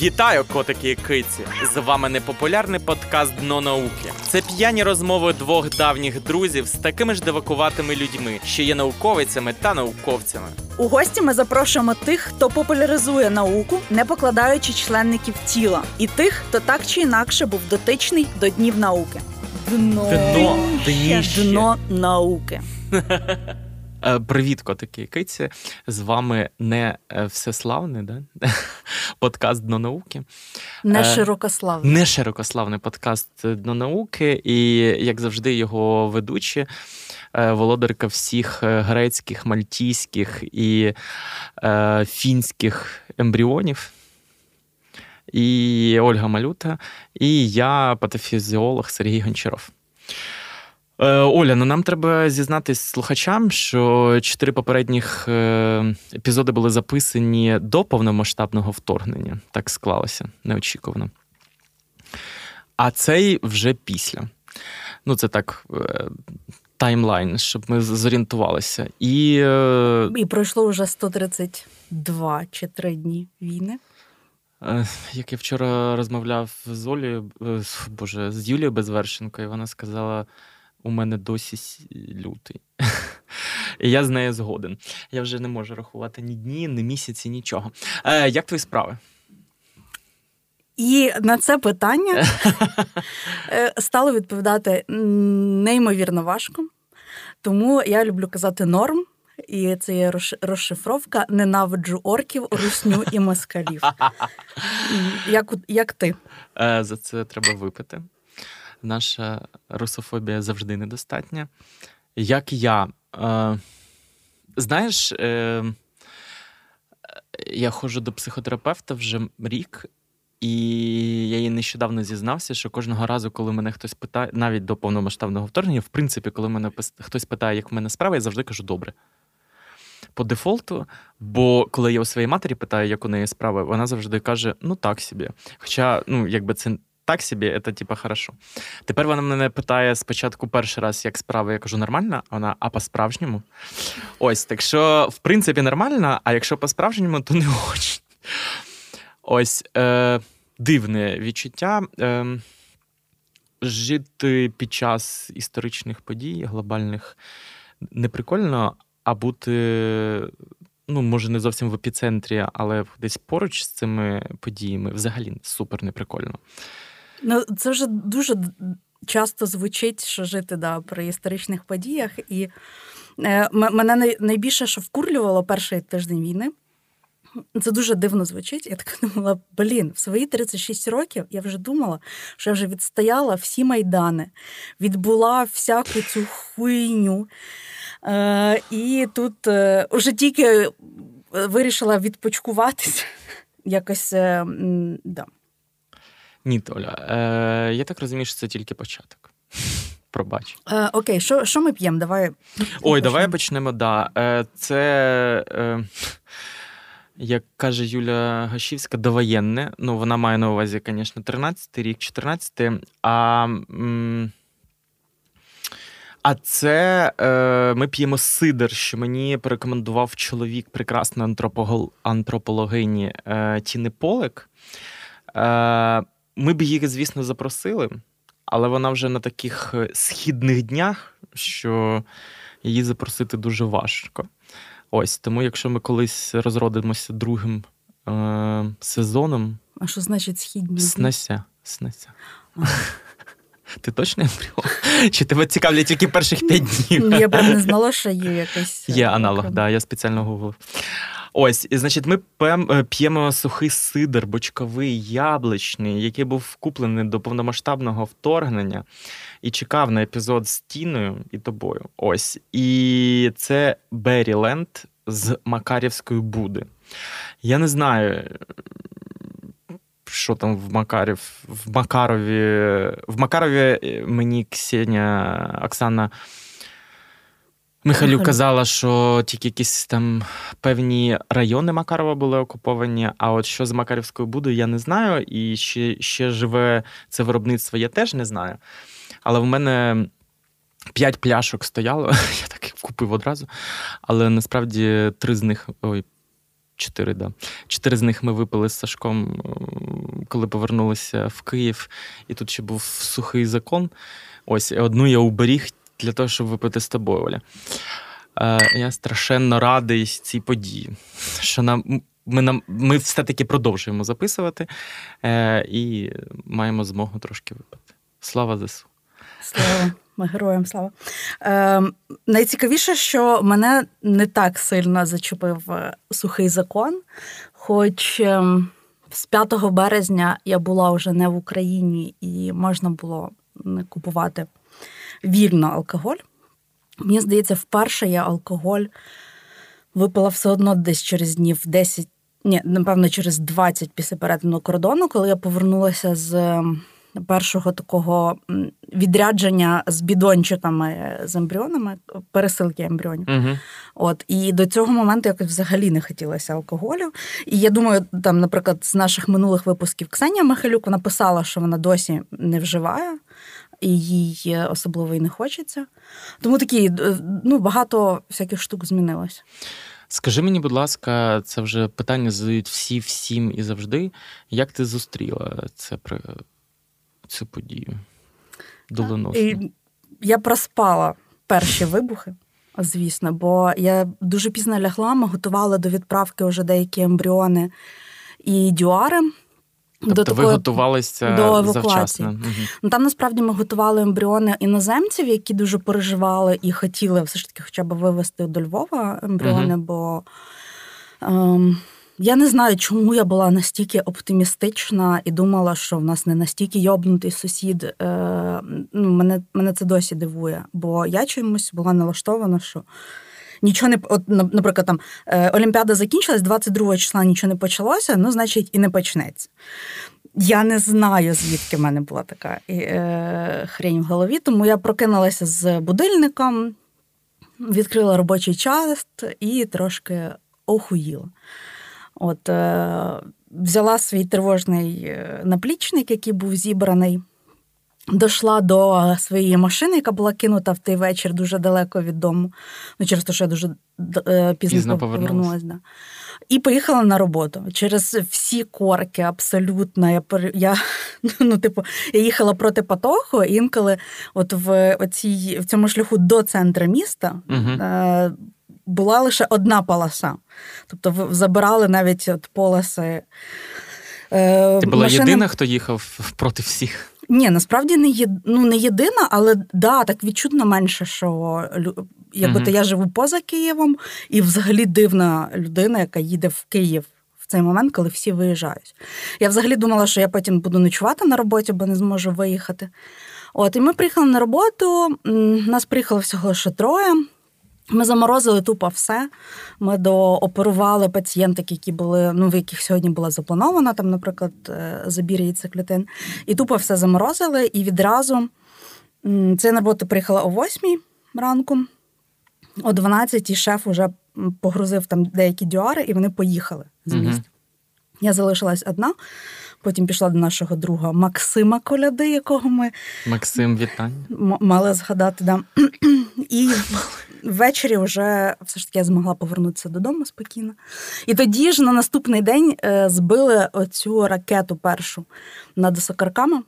Вітаю, котики і киці! З вами непопулярний подкаст Дно науки. Це п'яні розмови двох давніх друзів з такими ж дивакуватими людьми, що є науковицями та науковцями. У гості ми запрошуємо тих, хто популяризує науку, не покладаючи членників тіла, і тих, хто так чи інакше був дотичний до днів науки. Дно Дно, дніще. дно науки. Е, Привіт, котики і киці. З вами не е, всеславний, да? подкаст Дно науки. Не Е, широкославний. Не широкославний подкаст Дно науки, і як завжди, його ведучі, володарка всіх грецьких, мальтійських і фінських ембріонів. І Ольга Малюта, і я, патофізіолог Сергій Гончаров. Е, Оля, ну нам треба зізнатись слухачам, що чотири попередніх е, епізоди були записані до повномасштабного вторгнення. Так склалося неочікувано. А цей вже після. Ну, це так, е, таймлайн, щоб ми зорієнтувалися. І І пройшло вже 132 чи 3 дні війни. Як я вчора розмовляв з Олею, боже, з Юлією Безвершенко, і вона сказала: у мене досі лютий. І я з нею згоден. Я вже не можу рахувати ні дні, ні місяці, нічого. Е, як твої справи? І на це питання е, стало відповідати неймовірно важко. Тому я люблю казати норм. І це є розшифровка ненавиджу орків, русню і москалів. Як, як ти? Е, За це треба випити. Наша русофобія завжди недостатня. Як я. Е, знаєш, е, я ходжу до психотерапевта вже рік, і я їй нещодавно зізнався, що кожного разу, коли мене хтось питає, навіть до повномасштабного вторгнення, в принципі, коли мене хтось питає, як в мене справа, я завжди кажу добре. По дефолту, бо коли я у своїй матері питаю, як у неї справи, вона завжди каже: ну так собі. Хоча, ну, якби це так собі, це типа хорошо. Тепер вона мене питає спочатку перший раз, як справи, я кажу, нормально, вона, а по-справжньому. Ось, так що, в принципі, нормально, а якщо по-справжньому, то не очень. Ось е, дивне відчуття. Е, жити під час історичних подій, глобальних, не прикольно, а бути, ну, може, не зовсім в епіцентрі, але десь поруч з цими подіями взагалі супер неприкольно. Ну, це вже дуже часто звучить, що жити да, при історичних подіях. І е, мене найбільше, що вкурлювало перший тиждень війни. Це дуже дивно звучить. Я така думала: блін, в свої 36 років я вже думала, що я вже відстояла всі майдани, відбула всяку цю хуйню. Е, і тут е, уже тільки е, вирішила відпочкуватися. Якось е, да. Ні, Толя, е, я так розумію, що це тільки початок. Пробач. Е, окей, що, що ми п'ємо? Давай. Ой, давай почнемо. почнемо. Да. Е, це, е, як каже Юля Гашівська, довоєнне. Ну, вона має на увазі, звісно, 13-й рік, 14-й. А, м, а це е, ми п'ємо сидр, що мені порекомендував чоловік прекрасної антропологині е, Тіни Полик. Е, ми б її, звісно, запросили, але вона вже на таких е, східних днях, що її запросити дуже важко. Ось тому, якщо ми колись розродимося другим е, сезоном, А що значить східні? дні? снася. снася. Ти точно ембріон? Чи тебе цікавлять тільки перших п'ять днів? Я прям не знала, що є якась. Є е, аналог, окрема. да, я спеціально гуглив. Ось, значить, ми е, п'ємо сухий сидр, бочковий, яблучний, який був куплений до повномасштабного вторгнення і чекав на епізод з Тіною і тобою. Ось. І це Беріленд з Макарівської Буди. Я не знаю, що там в Макарів, в Макарові. В Макарові е, мені Ксенія Оксана. Михайлюк. казала, що тільки якісь там певні райони Макарова були окуповані. А от що з Макарівською буде, я не знаю. І ще, ще живе це виробництво, я теж не знаю. Але в мене п'ять пляшок стояло, я так купив одразу. Але насправді три з них, ой, Чотири, да. Чотири з них ми випили з Сашком, коли повернулися в Київ, і тут ще був сухий закон. Ось одну я уберіг для того, щоб випити з тобою, Оля. Е, Я страшенно радий цій події, що нам. Ми нам ми все-таки продовжуємо записувати е, і маємо змогу трошки випити. Слава ЗСУ! Слава ми героям слава. Е, Найцікавіше, що мене не так сильно зачепив е, сухий закон, хоч е, з 5 березня я була вже не в Україні і можна було купувати вільно алкоголь. Мені здається, вперше я алкоголь випила все одно десь через днів 10, ні, напевно, через 20 після перетину кордону, коли я повернулася з першого такого відрядження з бідончиками з ембріонами, пересилки ембріонів. Угу. От і до цього моменту якось взагалі не хотілося алкоголю. І я думаю, там, наприклад, з наших минулих випусків Ксенія Михайлюк вона писала, що вона досі не вживає. І їй особливо і не хочеться. Тому такі ну, багато всяких штук змінилось. Скажи мені, будь ласка, це вже питання задають всі, всім і завжди. Як ти зустріла це при цю подію? Доленосно. Я проспала перші вибухи, звісно, бо я дуже пізно лягла, ми готували до відправки вже деякі ембріони і дюари. Тобто до такої, ви готувалися до евакуації. Угу. Ну, Там насправді ми готували ембріони іноземців, які дуже переживали і хотіли все ж таки хоча б вивезти до Львова ембріони, угу. бо ем, я не знаю, чому я була настільки оптимістична і думала, що в нас не настільки йобнутий сусід. Е, ну, Мене мене це досі дивує, бо я чомусь була налаштована, що. Нічого не от, наприклад, там е, Олімпіада закінчилась, 22 числа нічого не почалося, ну, значить, і не почнеться. Я не знаю, звідки в мене була така е, хрень в голові, тому я прокинулася з будильником, відкрила робочий час і трошки охуїла. От, е, Взяла свій тривожний е, наплічник, який був зібраний. Дошла до своєї машини, яка була кинута в той вечір дуже далеко від дому. Ну, через те, що я дуже е, пізно, пізно повернулася. Да. І поїхала на роботу. Через всі корки, абсолютно. Я я, ну, типу, я їхала проти потоку, і інколи от в оцій, в цьому шляху до центру міста угу. е, була лише одна полоса. Тобто забирали навіть от полоси. Е, Ти була машини... єдина, хто їхав проти всіх. Ні, насправді не є, ну, не єдина, але да, так відчутно менше, що якби uh то я живу поза Києвом, і взагалі дивна людина, яка їде в Київ в цей момент, коли всі виїжджають. Я взагалі думала, що я потім буду ночувати на роботі, бо не зможу виїхати. От, і ми приїхали на роботу, нас приїхало всього лише троє. Ми заморозили тупо все. Ми дооперували пацієнток, які були, ну в яких сьогодні була запланована, там, наприклад, е, забір яйцеклітин. І тупо все заморозили. І відразу ця робота приїхала о 8 ранку, о 12 шеф вже погрузив там деякі дюари, і вони поїхали з міста. Угу. Я залишилась одна. Потім пішла до нашого друга Максима Коляди, якого ми Максим, вітання. мали згадати. Да. І ввечері вже все ж таки я змогла повернутися додому спокійно. І тоді ж на наступний день е, збили оцю ракету першу над Сокарками.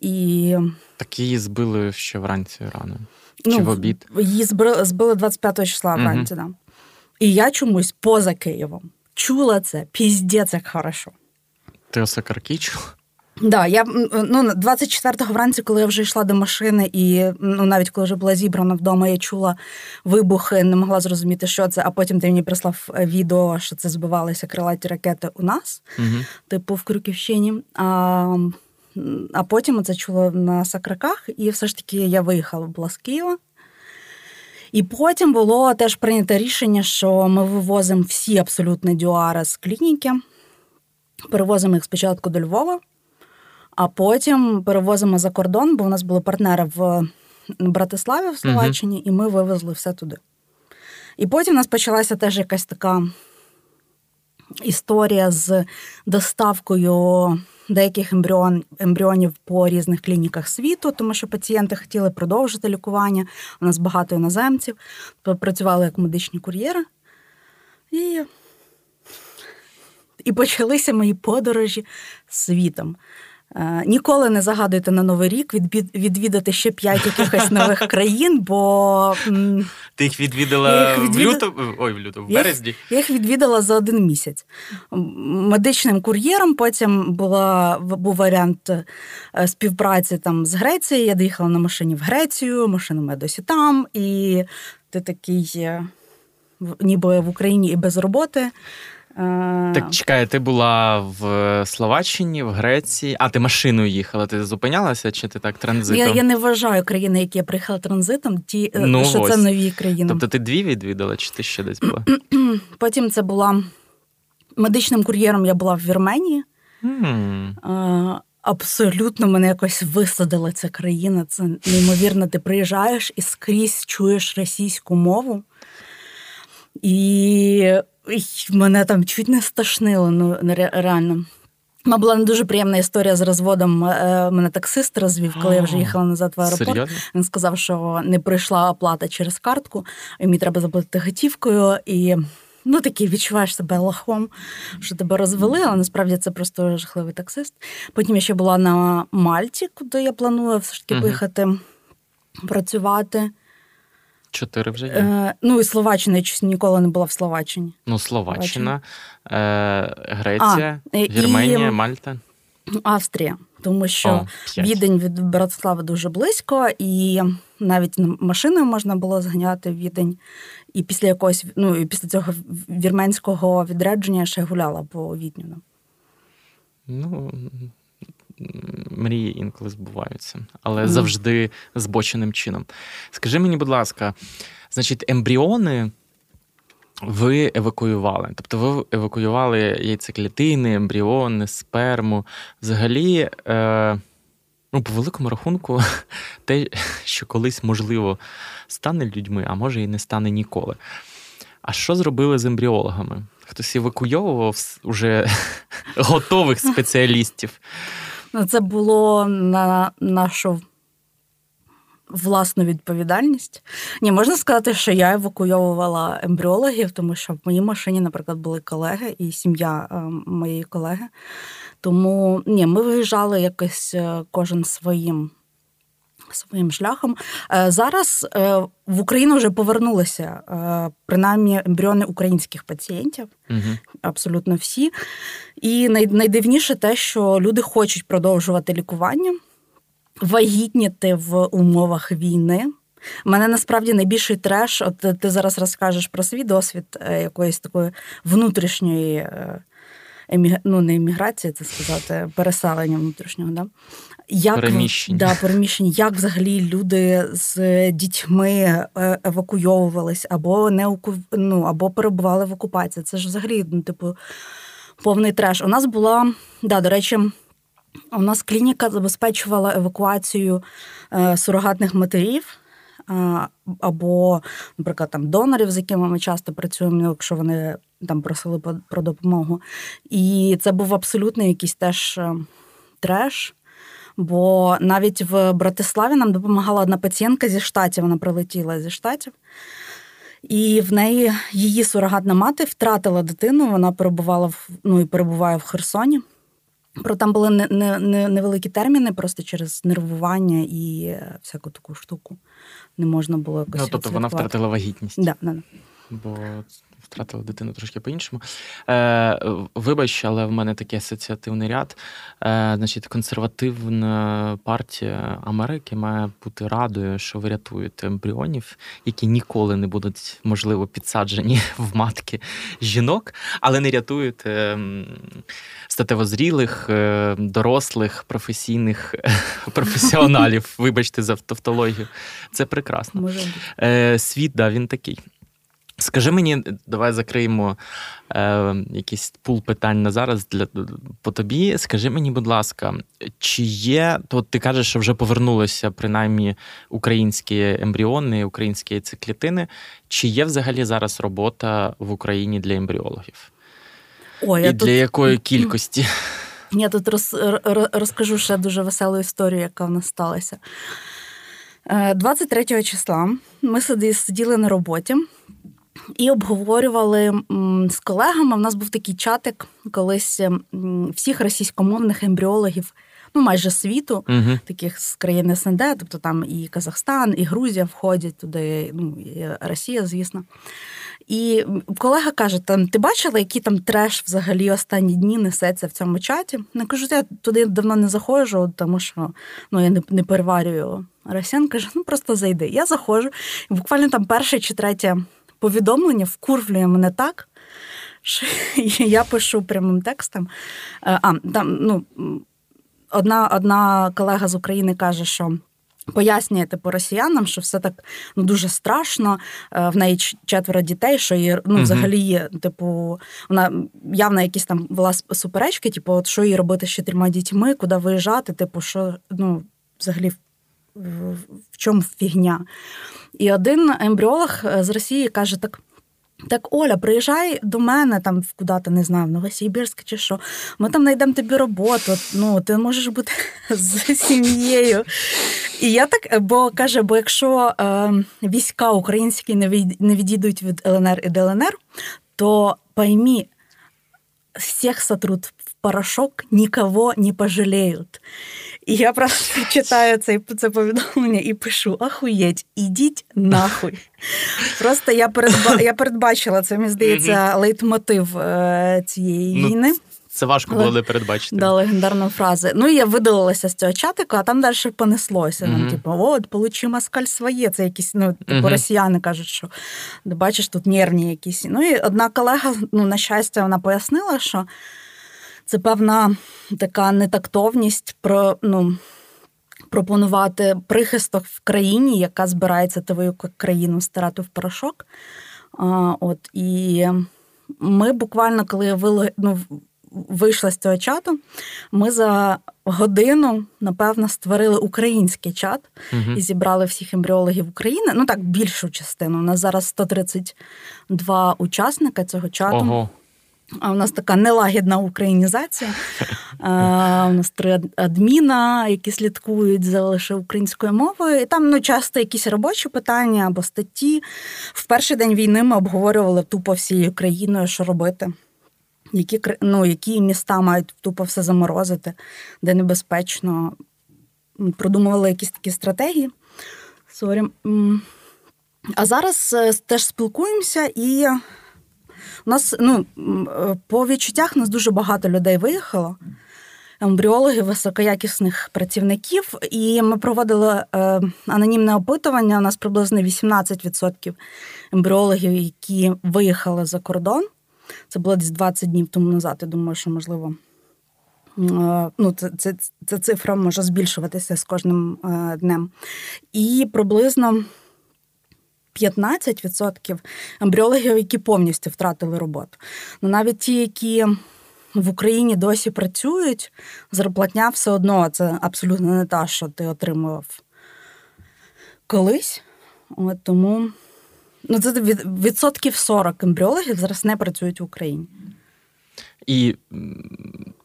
І... Так її збили ще вранці рано. Чи ну, в обід? Її збили, збили 25 числа вранці, да. І я чомусь поза Києвом чула це піздець як хорошо. Ти Осокарки чула? Да, я ну 24-го вранці, коли я вже йшла до машини, і ну навіть коли вже була зібрана вдома, я чула вибухи, не могла зрозуміти, що це. А потім ти мені прислав е, відео, що це збивалися крилаті ракети у нас, угу. типу в Крюківщині. А а потім це чула на Сакраках, і все ж таки я виїхала була з Києва. І потім було теж прийнято рішення, що ми вивозимо всі абсолютно дюари з клініки, перевозимо їх спочатку до Львова а потім перевозимо за кордон, бо у нас були партнери в Братиславі в Словаччині, і ми вивезли все туди. І потім у нас почалася теж якась така історія з доставкою деяких ембріон, ембріонів по різних клініках світу, тому що пацієнти хотіли продовжити лікування. У нас багато іноземців, працювали як медичні кур'єри. І і почалися мої подорожі світом. Е, ніколи не загадуйте на новий рік відвідати ще п'ять якихось нових країн, бо ти їх відвідала їх відвід... в лютому, ой, в лютому, в березні. Я їх відвідала за один місяць медичним кур'єром. Потім була був варіант е, співпраці там з Грецією. Я доїхала на машині в Грецію, машина моя досі там, і ти такий, е, ніби в Україні і без роботи. Так чекай, ти була в Словаччині, в Греції. А ти машиною їхала? Ти зупинялася чи ти так транзитом? Я я не вважаю країни, які я приїхала транзитом, ті, е, ну, що ось. це нові країни. Тобто ти дві відвідала, чи ти ще десь була? Потім це була медичним кур'єром. Я була в Вірменії. Mm. Абсолютно мене якось висадила ця країна. Це неймовірно. Ти приїжджаєш і скрізь чуєш російську мову. І мене там чуть не стошнило, ну реально. У була не дуже приємна історія з розводом. Е, мене таксист розвів, коли я вже їхала назад в аеропорт. Серйозно? Він сказав, що не прийшла оплата через картку, і мені треба заплатити готівкою. І ну такий відчуваєш себе лохом, що тебе розвели, але насправді це просто жахливий таксист. Потім я ще була на Мальті, куди я планую все ж таки поїхати працювати. Чотири вже є. Е, Ну і Словаччина, я ніколи не була в Словаччині. Ну, Словаччина, е, Греція, а, Вірменія, і... Мальта. Австрія, тому що О, відень від Братслави дуже близько, і навіть машиною можна було зганяти відень. І після якогось, ну і після цього вірменського відрядження ще гуляла по відню. Ну, мрії інколи збуваються, але mm. завжди збоченим чином. Скажи мені, будь ласка, значить, ембріони. Ви евакуювали, тобто ви евакуювали яйцеклітини, ембріони, сперму. Взагалі, е, ну, по великому рахунку, те, що колись, можливо, стане людьми, а може і не стане ніколи. А що зробили з ембріологами? Хтось евакуйовував уже готових спеціалістів? Ну, це було на нашу власну відповідальність. Ні, можна сказати, що я евакуйовувала ембріологів, тому що в моїй машині, наприклад, були колеги і сім'я е, моєї колеги. Тому ні, ми виїжджали якось е, кожен своїм своїм шляхом. Е, зараз е, в Україну вже повернулися е, принаймні ембріони українських пацієнтів, угу. абсолютно всі. І найдивніше те, що люди хочуть продовжувати лікування, вагітніти в умовах війни. Мене насправді найбільший треш. От ти зараз розкажеш про свій досвід якоїсь такої внутрішньої емі... ну, не еміграції, це сказати, переселення внутрішнього. Да? Як, переміщень. Да, переміщень. Як взагалі люди з дітьми е, евакуйовувались або не ну, або перебували в окупації? Це ж взагалі, ну, типу, повний треш. У нас була, да, до речі, у нас клініка забезпечувала евакуацію е, сурогатних матерів. Або, наприклад, там донорів, з якими ми часто працюємо, якщо вони там просили про допомогу. І це був абсолютно якийсь теж е, треш. Бо навіть в Братиславі нам допомагала одна пацієнтка зі штатів, вона прилетіла зі штатів. І в неї її сурогатна мати втратила дитину, вона перебувала в ну і перебуває в Херсоні. Про там були не, не, не, невеликі терміни, просто через нервування і всяку таку штуку. Не можна було якось. Ну, тобто вона втратила вагітність. Да, да, да. Бо втратила дитину трошки по-іншому. Е, Вибач, але в мене такий асоціативний ряд. Е, Значить, консервативна партія Америки має бути радою, що ви рятуєте ембріонів, які ніколи не будуть, можливо, підсаджені в матки жінок, але не рятуєте статевозрілих, е, дорослих, професійних професіоналів. Вибачте за тавтологію. Це прекрасно. Е, Світ, да, він такий. Скажи мені, давай закриємо е, якийсь пул питань на зараз для по тобі. Скажи мені, будь ласка, чи є, то ти кажеш, що вже повернулися принаймні українські ембріони, українські яйцеклітини. Чи є взагалі зараз робота в Україні для ембріологів? Ой, І для тут... якої кількості? Я тут роз, розкажу ще дуже веселу історію, яка в нас сталася. 23 е, числа ми сиділи на роботі. І обговорювали з колегами. У нас був такий чатик колись всіх російськомовних ембріологів. Ну, майже світу, uh таких з країн СНД, тобто там і Казахстан, і Грузія входять туди, ну і Росія, звісно. І колега каже: там ти бачила, який там треш взагалі останні дні несеться в цьому чаті? Я кажу, я туди давно не заходжу, тому що ну, я не не переварюю росіян. Каже, ну просто зайди. Я заходжу, і буквально там перше чи третє повідомлення вкурвлює мене так. що Я пишу прямим текстом. Е, а, там, ну, Одна одна колега з України каже, що Пояснює типу росіянам, що все так ну дуже страшно. Е, в неї четверо дітей, що її ну, взагалі є, типу, вона явно якісь там була суперечки, типу, от що їй робити з чотирма дітьми, куди виїжджати, типу, що ну, взагалі в, в чому фігня. І один ембріолог е, з Росії каже: так так, Оля, приїжджай до мене там куди-то, не знаю, в Новосибірськ чи що. Ми там знайдемо тобі роботу. Ну, ти можеш бути з сім'єю. І я так, бо каже, бо якщо е, війська українські не від, не відійдуть від ЛНР і ДЛНР, то поймі, всіх сотрут в порошок, нікого не пожаліють. І я просто читаю це, це повідомлення і пишу: ахуєть, ідіть нахуй. Просто я передба... я передбачила це, мені здається, лейтмотив е, цієї ну, війни. Це важко було не передбачити. Да, легендарна фраза. Ну, і я видалилася з цього чатику, а там далі понеслося. Mm-hmm. Там, типу, от, получи москаль своє. Це якісь, ну, типу, mm-hmm. росіяни кажуть, що бачиш, тут нервні якісь. Ну, і одна колега, ну, на щастя, вона пояснила, що це певна така нетактовність про ну. Пропонувати прихисток в країні, яка збирається твою країну стирати в порошок. А, от, І ми буквально, коли вили, ну, вийшла з цього чату, ми за годину, напевно, створили український чат угу. і зібрали всіх ембріологів України. Ну так, більшу частину. У нас зараз 132 учасника цього чату. Ого. А у нас така нелагідна українізація. А, У нас три адміна, які слідкують за лише українською мовою. І там ну, часто якісь робочі питання або статті. В перший день війни ми обговорювали тупо всією країною, що робити. Які ну, які міста мають тупо все заморозити, де небезпечно. Продумували якісь такі стратегії. Sorry. А зараз е, теж спілкуємося і нас ну, е, по відчуттях нас дуже багато людей виїхало, ембріологи, високоякісних працівників, і ми проводили е, анонімне опитування. У нас приблизно 18% ембріологів, які виїхали за кордон. Це було десь 20 днів тому назад. Я думаю, що можливо. Е, ну, це, це, Ця цифра може збільшуватися з кожним днем. І приблизно 15% ембріологів, які повністю втратили роботу. Ну навіть ті, які в Україні досі працюють, зарплатня все одно це абсолютно не та, що ти отримував колись. От Тому ну, це відсотків 40 ембріологів зараз не працюють в Україні. І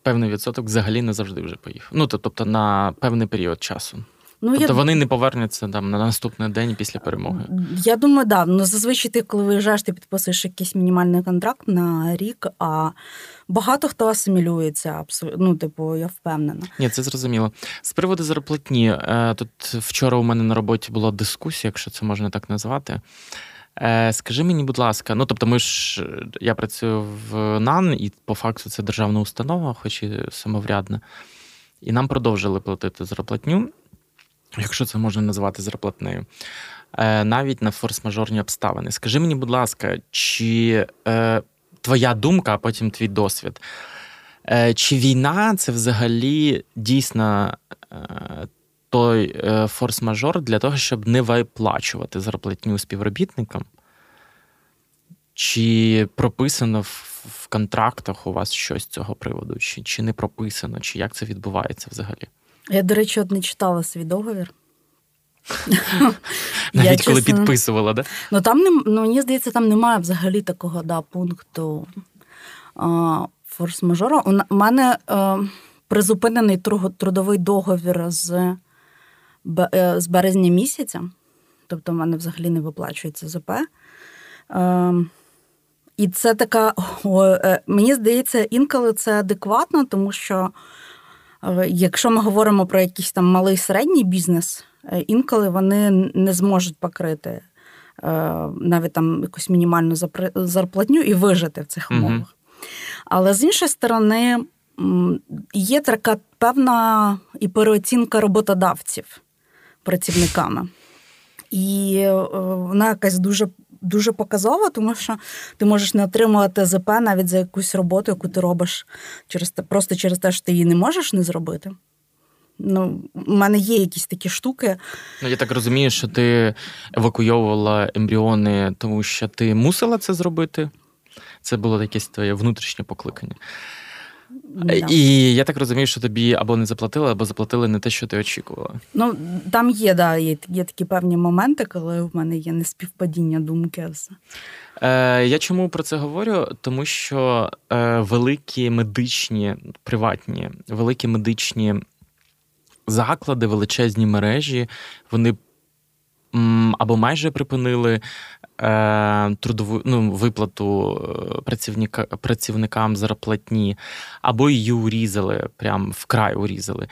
певний відсоток взагалі не завжди вже поїхав. Ну, тобто на певний період часу. Ну, тобто я... вони не повернуться там на наступний день після перемоги. Я думаю, да. Ну зазвичай ти, коли виїжджаєш, ти підписуєш якийсь мінімальний контракт на рік, а багато хто асимілюється, абсолютно. Ну, типу, я впевнена. Ні, це зрозуміло. З приводу зарплатні, е, тут вчора у мене на роботі була дискусія, якщо це можна так назвати. Е, скажи мені, будь ласка, ну тобто, ми ж я працюю в НАН, і по факту це державна установа, хоч і самоврядна, і нам продовжили платити зарплатню якщо це можна назвати зарплатнею, е, навіть на форс-мажорні обставини. Скажи мені, будь ласка, чи е, твоя думка, а потім твій досвід? Е, чи війна це взагалі дійсно той форс-мажор для того, щоб не виплачувати зарплатню співробітникам? Чи прописано в контрактах у вас щось з цього приводу, чи чи не прописано, чи як це відбувається взагалі? Я, до речі, от не читала свій договір. Навіть я, коли чесно, підписувала, да? Ну там не ну, мені здається, там немає взагалі такого да, пункту форс-мажора. У мене а, е, призупинений трудовий договір з е, з березня місяця, тобто в мене взагалі не виплачується ЗП. Е, і це така, о, мені здається, інколи це адекватно, тому що якщо ми говоримо про якийсь там малий середній бізнес, е, інколи вони не зможуть покрити навіть там якусь мінімальну зарплатню і вижити в цих умовах. Але з іншої сторони, є така певна і переоцінка роботодавців працівниками. І вона якась дуже дуже показова, тому що ти можеш не отримувати ЗП навіть за якусь роботу, яку ти робиш через те, просто через те, що ти її не можеш не зробити. Ну, У мене є якісь такі штуки. Ну, я так розумію, що ти евакуйовувала ембріони, тому що ти мусила це зробити. Це було якесь твоє внутрішнє покликання. Да. І я так розумію, що тобі або не заплатили, або заплатили не те, що ти очікувала. Ну, там є, да, є, є такі певні моменти, коли в мене є неспівпадіння думки. Все. Е, Я чому про це говорю? Тому що е, великі медичні, приватні, великі медичні заклади, величезні мережі, вони або майже припинили е, трудову ну, виплату е, працівника, працівникам зарплатні, або її урізали, прям вкрай урізали.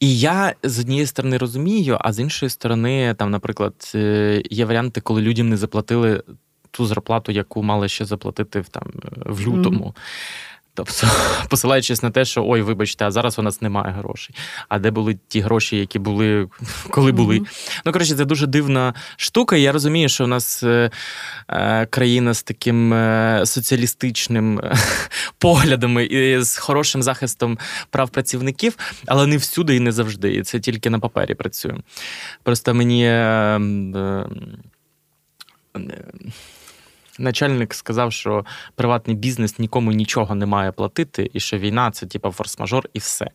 І я з однієї сторони розумію, а з іншої сторони, там, наприклад, е, є варіанти, коли людям не заплатили ту зарплату, яку мали ще заплатити в там в лютому. Mm-hmm. Тобто, посилаючись на те, що ой, вибачте, а зараз у нас немає грошей. А де були ті гроші, які були, коли були? Mm-hmm. Ну, коротше, це дуже дивна штука. Я розумію, що у нас е, е, країна з таким е, соціалістичним е, поглядами і з хорошим захистом прав працівників, але не всюди і не завжди. І це тільки на папері працює. Просто мені. Е, е, начальник сказав, що приватний бізнес нікому нічого не має платити, і що війна це типа форс-мажор, і все.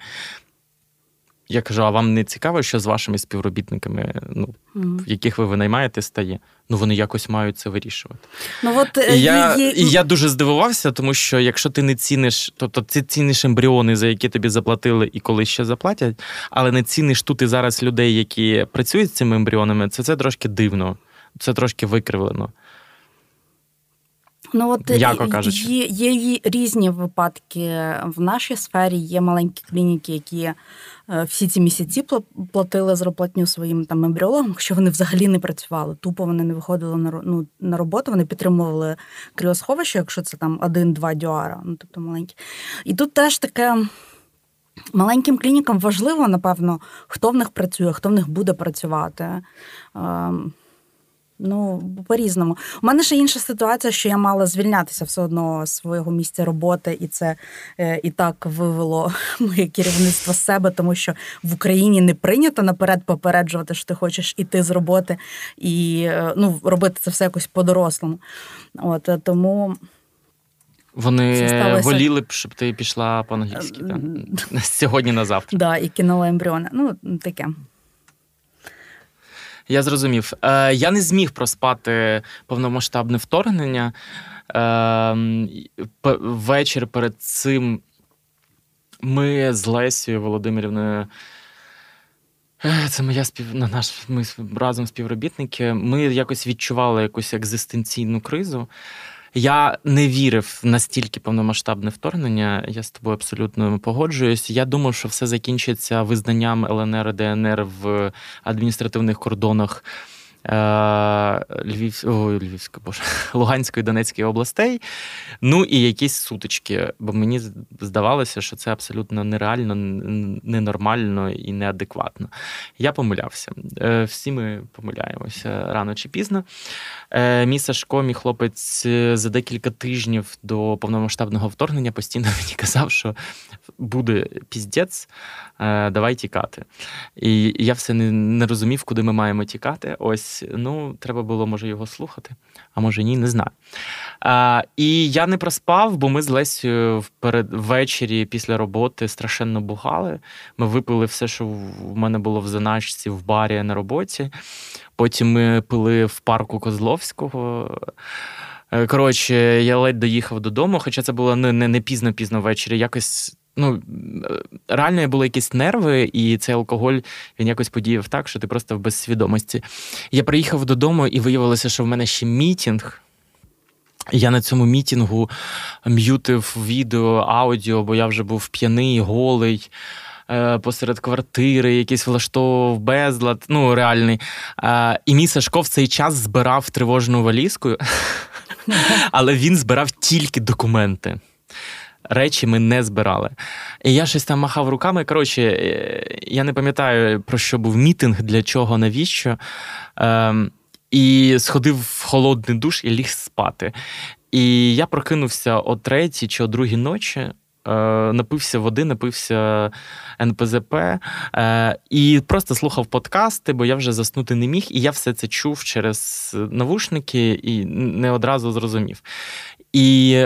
Я кажу: а вам не цікаво, що з вашими співробітниками, ну, mm. яких ви винаймаєте, стає? Ну вони якось мають це вирішувати. Ну, от, І я є... і я дуже здивувався, тому що якщо ти не ціниш, тобто ти ціниш ембріони, за які тобі заплатили і коли ще заплатять, але не ціниш тут і зараз людей, які працюють з цими ембріонами, це це трошки дивно, це трошки викривлено. Ну от М'яко кажучи. Є, є різні випадки в нашій сфері. Є маленькі клініки, які е, всі ці місяці платили зарплатню своїм там ембріологам, якщо вони взагалі не працювали. Тупо вони не виходили на ну, на роботу, вони підтримували кріосховище, якщо це там один-два дюара, ну тобто маленькі. І тут теж таке. Маленьким клінікам важливо, напевно, хто в них працює, хто в них буде працювати. Ну, по-різному. У мене ще інша ситуація, що я мала звільнятися все одно з свого місця роботи, і це е, і так вивело моє керівництво з себе, тому що в Україні не прийнято наперед попереджувати, що ти хочеш іти з роботи і е, ну, робити це все якось по-дорослому. От е, тому. Вони воліли б, щоб ти пішла по-англійськи сьогодні на завтра. Так, да, і кинула ембріони. Ну, таке. Я зрозумів. Е, Я не зміг проспати повномасштабне вторгнення. Е, Вечір перед цим ми з Лесією Володимирівною. Е, це моя спів... Наш ми разом співробітники. Ми якось відчували якусь екзистенційну кризу. Я не вірив настільки повномасштабне вторгнення. Я з тобою абсолютно погоджуюсь. Я думав, що все закінчиться визнанням ЛНР ДНР в адміністративних кордонах. Е, Львів, о, Львівська, боже, Луганської Донецької областей. Ну і якісь сутички. Бо мені здавалося, що це абсолютно нереально, ненормально і неадекватно. Я помилявся. Е, всі ми помиляємося рано чи пізно. Е, мій Сашко, мій хлопець, за декілька тижнів до повномасштабного вторгнення постійно мені казав, що буде піздець, давай тікати. І я все не розумів, куди ми маємо тікати. Ось ну, треба було, може, його слухати, а може ні, не знаю. А, І я не проспав, бо ми з Лесю ввечері після роботи страшенно бухали. Ми випили все, що в мене було в заначці, в барі на роботі. Потім ми пили в парку Козловського. Е, коротше, я ледь доїхав додому, хоча це було не не, не пізно-пізно ввечері. Якось ну, реально були якісь нерви, і цей алкоголь він якось подіяв так, що ти просто в безсвідомості. Я приїхав додому і виявилося, що в мене ще мітінг. Я на цьому мітінгу м'ютив відео, аудіо, бо я вже був п'яний, голий. Е, посеред квартири, якийсь влаштовував безлад, ну реальний. Е, і мій Сашко в цей час збирав тривожну валізку, але він збирав тільки документи. Речі ми не збирали. І я щось там махав руками. Коротше, е, я не пам'ятаю, про що був мітинг, для чого, навіщо. Ем, і сходив в холодний душ і ліг спати. І я прокинувся о третій чи о другій ночі. Е, напився води, напився НПЗП е, і просто слухав подкасти, бо я вже заснути не міг, і я все це чув через навушники і не одразу зрозумів. І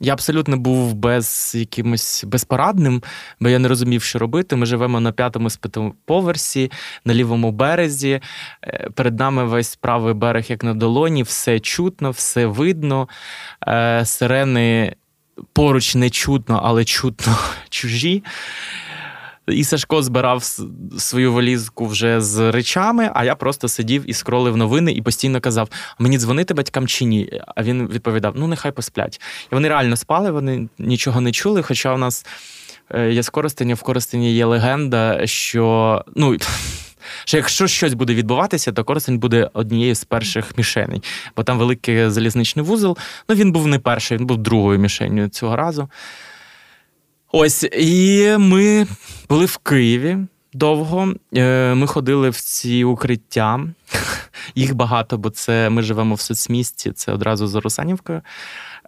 я абсолютно був без якимось безпорадним, бо я не розумів, що робити. Ми живемо на п'ятому спитому поверсі, на лівому березі. Е, перед нами весь правий берег, як на долоні, все чутно, все видно. Е, сирени поруч не чутно, але чутно чужі. І Сашко збирав свою валізку вже з речами, а я просто сидів і скролив новини і постійно казав: мені дзвонити батькам чи ні? А він відповідав: ну, нехай посплять. І вони реально спали, вони нічого не чули. Хоча у нас е, є з в Коростені є легенда, що ну. Що якщо щось буде відбуватися, то Коростень буде однією з перших мішеней, бо там великий залізничний вузол. Ну він був не перший, він був другою мішенью цього разу. Ось, і ми були в Києві довго. Е, ми ходили в ці укриття. Їх багато, бо це ми живемо в соцмісті, це одразу за Русанівкою.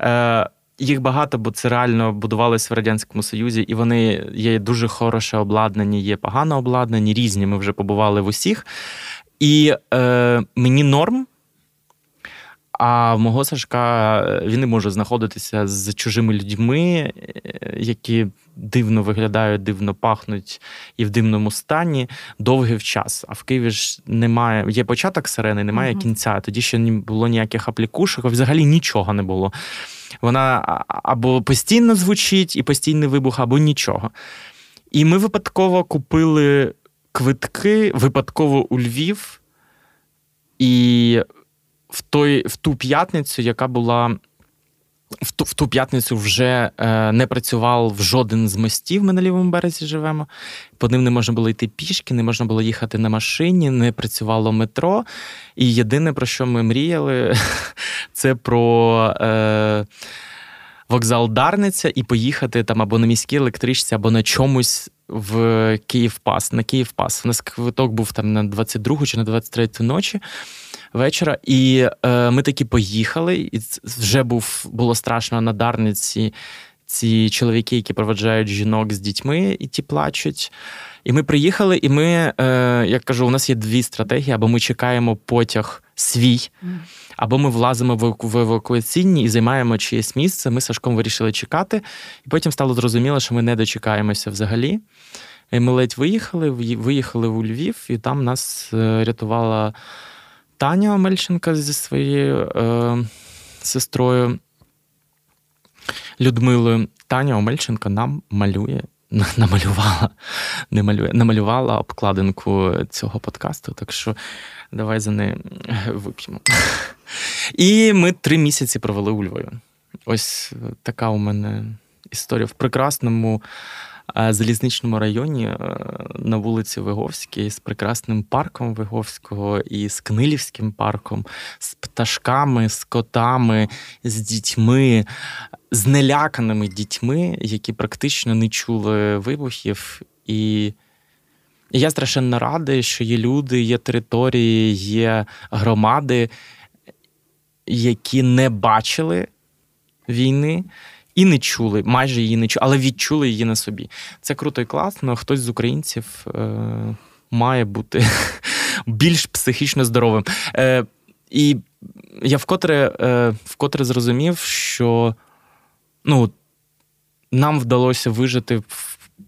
Е, їх багато, бо це реально будувалось в Радянському Союзі, і вони є дуже хороше обладнані, є погано обладнані, різні. Ми вже побували в усіх. І е, мені норм. А в мого Сашка е, він не може знаходитися з чужими людьми, е, які дивно виглядають, дивно пахнуть і в дивному стані довгий час. А в Києві ж немає. Є початок сирени, немає uh-huh. кінця. Тоді ще не було ніяких аплікушок, взагалі нічого не було. Вона або постійно звучить і постійний вибух, або нічого. І ми випадково купили квитки випадково у Львів. І в той, в ту п'ятницю, яка була. В ту в ту п'ятницю вже е, не працював в жоден з мостів. Ми на лівому березі живемо. По ним не можна було йти пішки, не можна було їхати на машині, не працювало метро. І єдине, про що ми мріяли, це про е, вокзал Дарниця і поїхати там або на міській електричці, або на чомусь в Київпас. На Київпас. У нас квиток був там на 22 чи на 23 ночі вечора. І е, ми таки поїхали, і вже був було страшно на Дарниці. Ці чоловіки, які проведжають жінок з дітьми, і ті плачуть. І ми приїхали, і ми, е, як кажу, у нас є дві стратегії: або ми чекаємо потяг свій, або ми влазимо в евакуаційні і займаємо чиєсь місце. Ми з Сашком вирішили чекати, і потім стало зрозуміло, що ми не дочекаємося взагалі. І Ми ледь виїхали, виїхали у Львів, і там нас е, рятувала Таня Омельченка зі своєю е, сестрою Людмилою. Таня Омельченка нам малює, намалювала не малює, намалювала обкладинку цього подкасту. Так що давай за неї вип'ємо. І ми три місяці провели у Львові. Ось така у мене історія в прекрасному залізничному районі е, на вулиці Виговській з прекрасним парком Виговського і з Книлівським парком, з пташками, з котами, з дітьми, з неляканими дітьми, які практично не чули вибухів. І я страшенно радий, що є люди, є території, є громади, які не бачили війни і не чули, майже її не чули, але відчули її на собі. Це круто і класно. Хтось з українців е, має бути більш психічно здоровим. Е, І я вкотре, е, вкотре зрозумів, що ну, нам вдалося вижити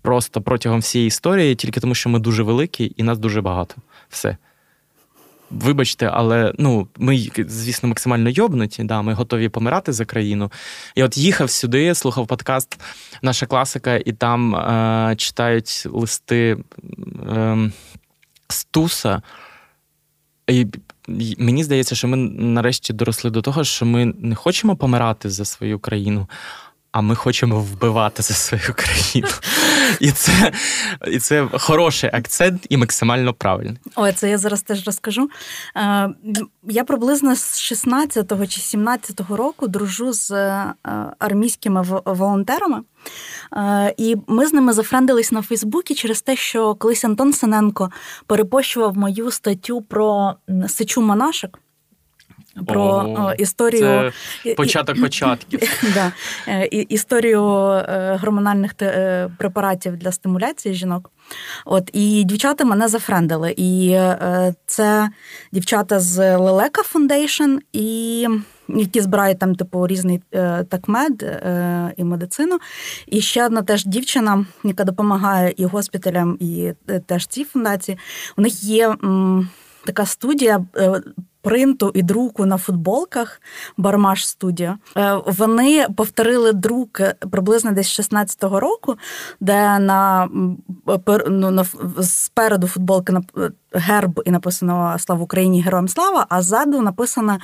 просто протягом всієї історії, тільки тому, що ми дуже великі і нас дуже багато. Все. Вибачте, але ну ми, звісно, максимально йобнуті. Да, Ми готові помирати за країну. І от їхав сюди, слухав подкаст, наша класика, і там е, читають листи е, Стуса. І мені здається, що ми нарешті доросли до того, що ми не хочемо помирати за свою країну, а ми хочемо вбивати за свою країну. І це і це хороший акцент і максимально правильний. Ой, це я зараз теж розкажу. Е, я приблизно з 16-го чи 17-го року дружу з е, армійськими волонтерами. Е, і ми з ними зафрендились на Фейсбуці через те, що колись Антон Синенко перепощував мою статтю про сечу монашок про О, історію це початок початків. Да, е, Історію е, гормональних е, препаратів для стимуляції жінок. От І дівчата мене зафрендили. І це дівчата з Лелека Foundation, і які збирають там, типу, різний такмед і медицину. І ще одна теж дівчина, яка допомагає і госпіталям, і теж цій фундації. У них є. Така студія принту і друку на футболках Бармаш студія. Е, вони повторили друк приблизно десь 16-го року, де на ну, на спереду футболки на герб і написано Слава Україні, героям слава! А ззаду написана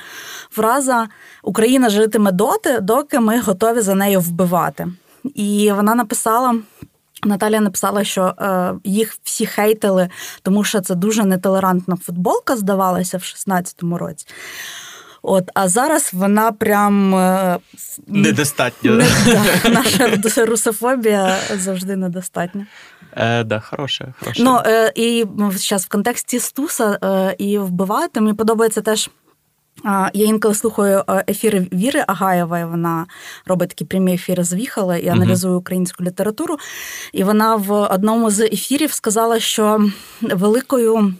фраза Україна житиме доти, доки ми готові за нею вбивати. І вона написала. Наталя написала, що е, їх всі хейтили, тому що це дуже нетолерантна футболка, здавалася в 16-му році. От, А зараз вона прям е, недостатньо. Не, да, наша русофобія завжди недостатня. Е, да, хороше, хороше. Ну, е, І зараз в контексті Стуса е, і вбивати мені подобається теж. Я інколи слухаю е, ефіри Віри Агаєвої. Вона робить такі прямі ефіри з Віхала і аналізує українську літературу. І вона в одному з ефірів сказала, що великою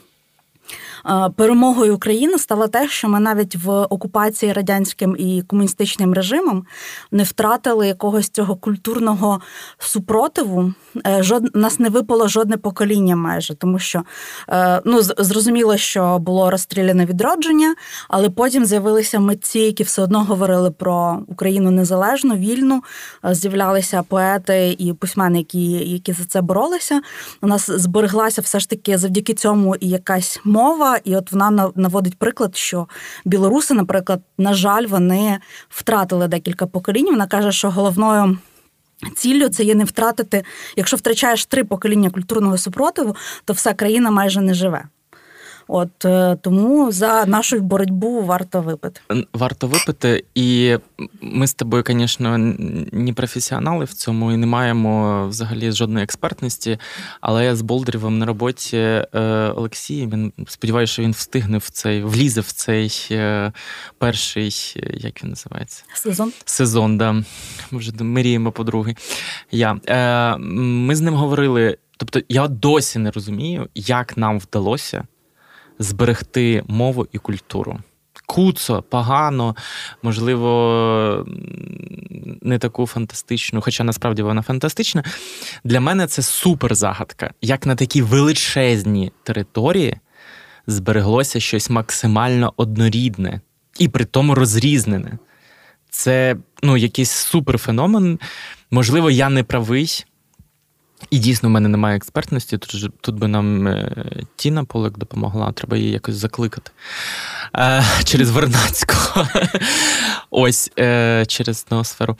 перемогою України стало те, що ми навіть в окупації радянським і комуністичним режимом не втратили якогось цього культурного супротиву. Е, жод... нас не випало жодне покоління майже, тому що е, ну, зрозуміло, що було розстріляне відродження, але потім з'явилися митці, які все одно говорили про Україну незалежну, вільну. Е, з'являлися поети і письменники, які за це боролися. У нас збереглася все ж таки завдяки цьому і якась мова і от вона наводить приклад, що білоруси, наприклад, на жаль, вони втратили декілька поколінь. Вона каже, що головною. Ціллю це є не втратити. Якщо втрачаєш три покоління культурного супротиву, то вся країна майже не живе. От е, тому за нашу боротьбу варто випити. Варто випити, і ми з тобою, звісно, не професіонали в цьому і не маємо взагалі жодної експертності. Але я з Болдерівом на роботі е, Олексієм, він сподіваюся, що він встигне в цей, влізе в цей е, перший, як він називається? Сезон. Сезон, да. Ми вже мріємо по другий. Я. Ми з ним говорили. Тобто я досі не розумію, як нам вдалося зберегти мову і культуру. Куцо, погано, можливо, не таку фантастичну, хоча насправді вона фантастична. Для мене це супер загадка. Як на такій величезній території збереглося щось максимально однорідне і при тому розрізнене. Це ну, якийсь суперфеномен. Можливо, я не правий. І дійсно в мене немає експертності. Тут тут би нам е, Тіна Полик допомогла, треба її якось закликати е, через Вернацького. Ось е, через ноосферу.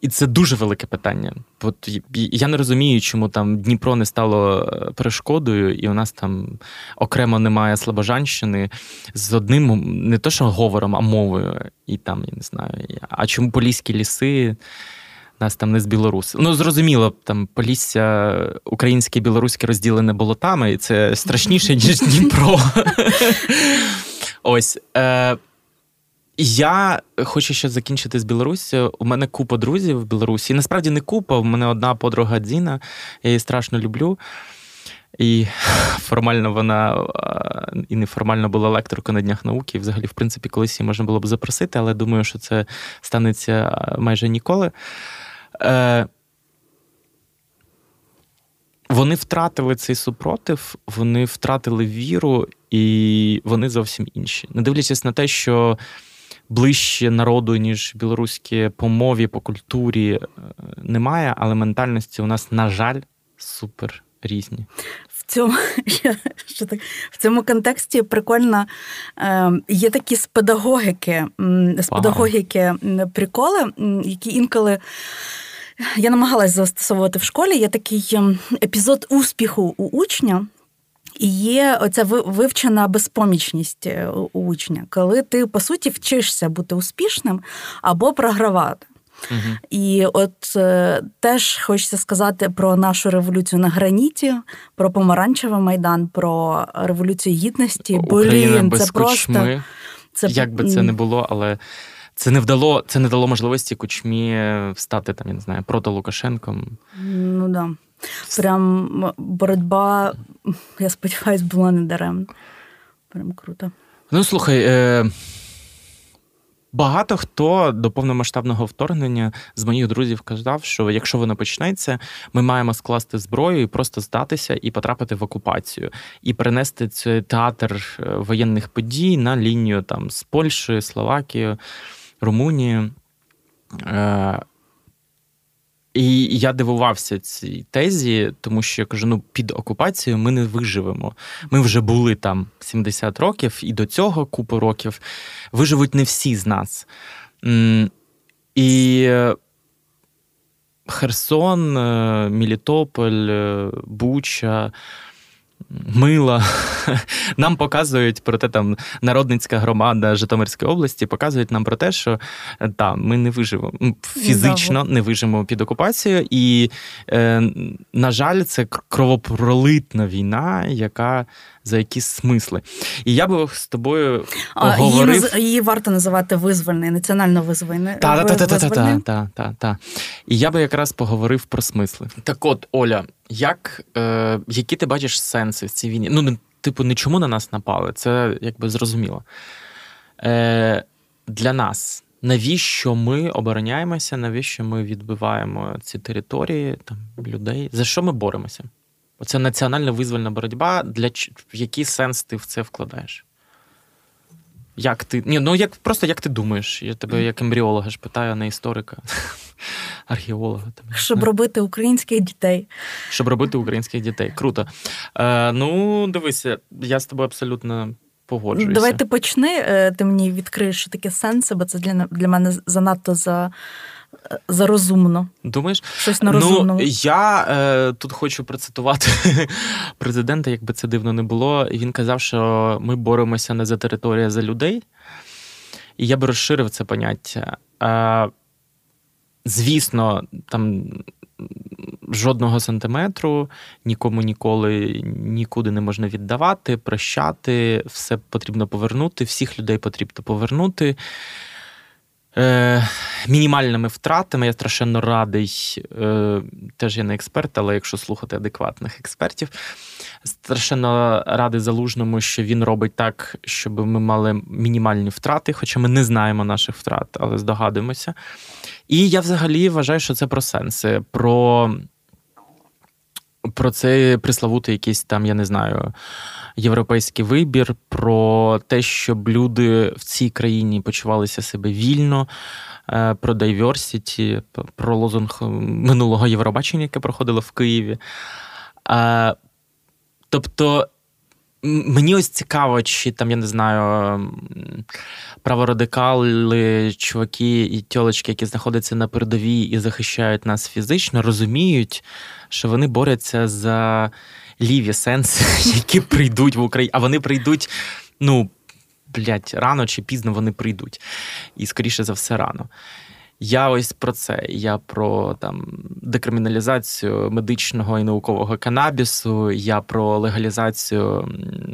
І це дуже велике питання. От Я не розумію, чому там Дніпро не стало е, перешкодою, і у нас там окремо немає Слобожанщини з одним не то, що говором, а мовою. І там, я не знаю. А чому поліські ліси? Нас там не з білорус. Ну, зрозуміло, там Полісся українське і білоруське розділене болотами, і це страшніше, ніж Дніпро. Ось. Е, Я хочу ще закінчити з Білоруссю. У мене купа друзів в Білорусі. І насправді не купа, у мене одна подруга Дзіна, я її страшно люблю. І формально вона і неформально була лекторкою на днях науки. І взагалі, в принципі, колись її можна було б запросити, але думаю, що це станеться майже ніколи. Е, Вони втратили цей супротив, вони втратили віру, і вони зовсім інші. Не дивлячись на те, що ближче народу, ніж білоруське по мові, по культурі е, немає, але ментальності у нас, на жаль, супер різні. цьому що так, в цьому контексті прикольно е, є такі з педагогіки, з педагогіки приколи, які інколи. Я намагалась застосовувати в школі. Є такий епізод успіху у учня, і є оця вивчена безпомічність е, у учня, коли ти, по суті, вчишся бути успішним або програвати. Угу. І от е, теж хочеться сказати про нашу революцію на граніті, про помаранчевий майдан, про революцію гідності. Україна Блін, без це просто це як би це не було, але це не вдало, це не дало можливості кучмі встати там, я не знаю, проти Лукашенком. Ну да. Прям боротьба, я сподіваюся, була не даремна. Прям круто. Ну, слухай. Е... Багато хто до повномасштабного вторгнення з моїх друзів казав, що якщо воно почнеться, ми маємо скласти зброю і просто здатися і потрапити в окупацію, і перенести цей театр е, воєнних подій на лінію там з Польщею, Словакією, Румунією. Е, і я дивувався цій тезі, тому що я кажу: ну під окупацією ми не виживемо. Ми вже були там 70 років, і до цього купу років виживуть не всі з нас. І Херсон, е, Мілітополь, е, Буча. Мила. Нам показують про те, там народницька громада Житомирської області показують нам про те, що е, та, ми не виживемо фізично не виживемо під окупацією, і, е, на жаль, це кровопролитна війна, яка за якісь смисли. І я би з тобою поговорив... Її, її варто називати визвольний, національно визвольний. Так, І я би якраз поговорив про смисли. Так от, Оля, як, е, які ти бачиш сенси в цій війні? Ну, типу, не чому на нас напали, це якби зрозуміло. Е, Для нас. Навіщо ми обороняємося, навіщо ми відбиваємо ці території там, людей? За що ми боремося? Оце національна визвольна боротьба. Для який сенс ти в це вкладаєш? Як ти. Ні, ну як просто як ти думаєш? Я тебе як ембріолога ж питаю, а не історика, археолога. Тебе. Щоб робити українських дітей. Щоб робити українських дітей. Круто. Е, Ну, дивися, я з тобою абсолютно погоджуюся. Давай ти почни, е, ти мені відкриєш що таке сенси, бо це для для мене занадто за за розумно. Думаєш? Щось на розумно. Ну, Я е, тут хочу процитувати президента, якби це дивно не було. Він казав, що ми боремося не за територію, а за людей. І я би розширив це поняття. Е, Звісно, там жодного сантиметру нікому ніколи нікуди не можна віддавати, прощати, все потрібно повернути, всіх людей потрібно повернути е, мінімальними втратами. Я страшенно радий, е, теж я не експерт, але якщо слухати адекватних експертів, страшенно радий залужному, що він робить так, щоб ми мали мінімальні втрати, хоча ми не знаємо наших втрат, але здогадуємося. І я взагалі вважаю, що це про сенси. про... Про цей приславутий якийсь там, я не знаю, європейський вибір, про те, щоб люди в цій країні почувалися себе вільно, е, про diversity, про лозунг минулого Євробачення, яке проходило в Києві. Е, тобто. Мені ось цікаво, чи там, я не знаю, праворадикали, чуваки і тьолочки, які знаходяться на передовій і захищають нас фізично, розуміють, що вони борються за ліві сенси, які прийдуть в Україну, а вони прийдуть, ну, блядь, рано чи пізно вони прийдуть. І, скоріше за все, рано. Я ось про це. Я про там декриміналізацію медичного і наукового канабісу, я про легалізацію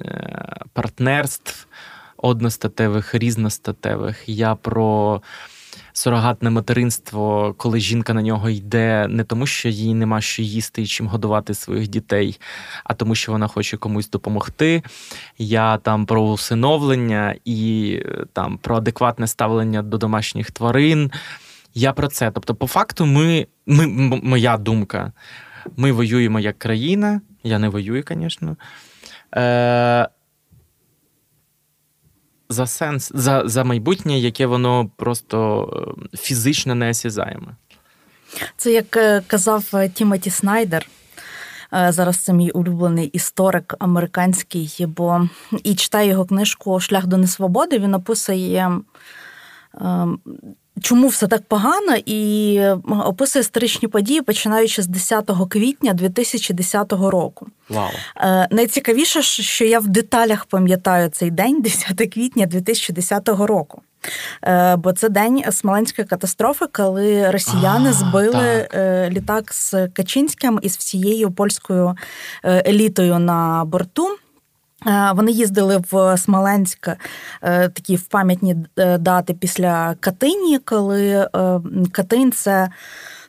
е, партнерств одностатевих, різностатевих. Я про сурогатне материнство, коли жінка на нього йде не тому, що їй нема що їсти і чим годувати своїх дітей, а тому, що вона хоче комусь допомогти. Я там про усиновлення і там про адекватне ставлення до домашніх тварин. Я про це. Тобто, по факту, ми, ми моя думка, ми воюємо як країна. Я не воюю, звісно. Е, за сенс, за за майбутнє, яке воно просто е, фізично неосязаємо. Це як е, казав е, Тімоті Снайдер. Зараз це мій улюблений історик американський, бо і читаю його книжку Шлях до несвободи. Він описує. Чому все так погано, і описує історичні події, починаючи з 10 квітня 2010 року. Вау. Е, найцікавіше, що я в деталях пам'ятаю цей день, 10 квітня 2010 року. Е, бо це день Смоленської катастрофи, коли росіяни а, збили так. Е, літак з Качинським і з всією польською елітою на борту. Вони їздили в Смоленськ такі в пам'ятні дати після Катині, коли Катин це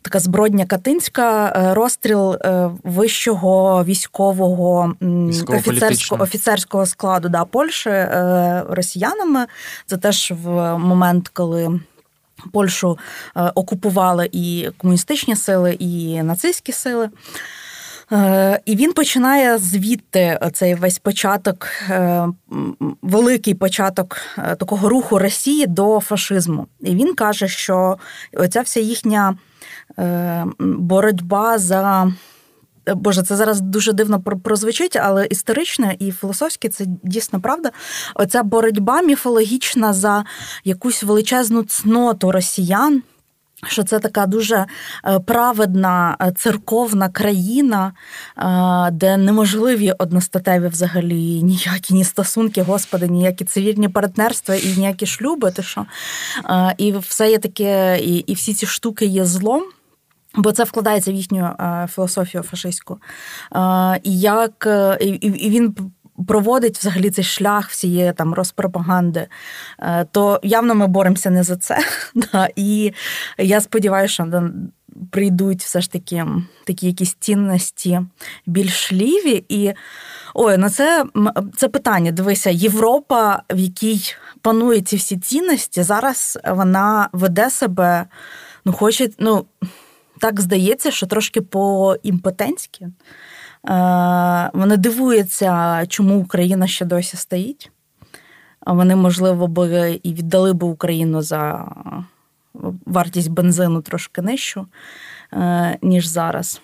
така збродня Катинська, е, розстріл е, вищого військового офіцерського офіцерського складу да, Польщі е, росіянами. Це теж в момент, коли. Польщу окупували і комуністичні сили, і нацистські сили. І він починає звідти цей весь початок, великий початок такого руху Росії до фашизму. І він каже, що оця вся їхня Е, боротьба за. Боже, це зараз дуже дивно прозвучить, але історично і філософськи це дійсно правда. Оця боротьба міфологічна за якусь величезну цноту росіян, що це така дуже е, праведна е, церковна країна, де неможливі одностатеві взагалі ніякі ні стосунки, господи, ніякі цивільні партнерства і ніякі шлюби. Ти що? І все є таке, і, і всі ці штуки є злом. Бо це вкладається в їхню е, філософію фашистську. Е, і як е, і він проводить взагалі цей шлях всієї там розпропаганди, то явно ми боремося не за це. Да, І я сподіваюся, що прийдуть все ж таки такі якісь цінності більш ліві. І ой, ну це це питання. Дивися, Європа, в якій панують ці всі цінності, зараз вона веде себе, ну, хоче, ну так здається, що трошки по-імпотентськи. Е, вони дивуються, чому Україна ще досі стоїть. Вони, можливо, би і віддали би Україну за вартість бензину трошки нижчу, е, ніж зараз.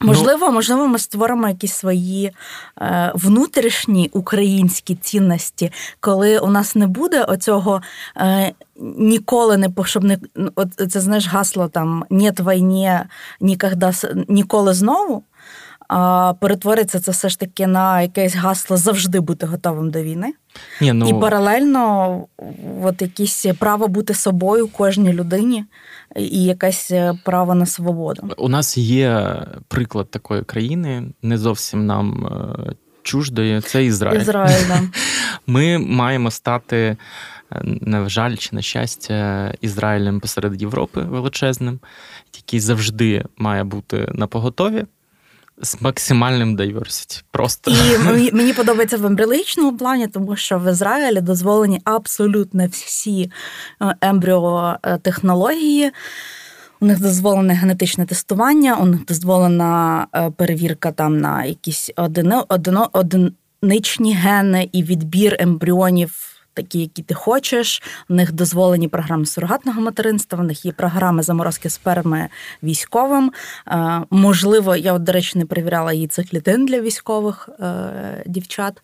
Ну, можливо, можливо, ми створимо якісь свої е, внутрішні українські цінності, коли у нас не буде оцього е, ніколи не щоб не от це знаєш гасло там «Нєт війні, ніколи знову. А перетвориться це все ж таки на якесь гасло завжди бути готовим до війни. Ні, ну... І паралельно от якісь право бути собою кожній людині і якесь е, право на свободу. У нас є приклад такої країни, не зовсім нам е, чуждої. Це Ізраїль. Ізраїль, да. Ми маємо стати, е, на жаль, чи на щастя, Ізраїлем посеред Європи величезним, який завжди має бути на поготові з максимальним diversity. Просто і мені подобається в ембріологічному плані, тому що в Ізраїлі дозволені абсолютно всі е, ембріотехнології. У них дозволене генетичне тестування, у них дозволена е, перевірка там на якісь одиничні гени і відбір ембріонів такі, які ти хочеш. У них дозволені програми сурогатного материнства, в них є програми заморозки сперми військовим. Е, можливо, я, от, до речі, не перевіряла її циклітин для військових е, дівчат.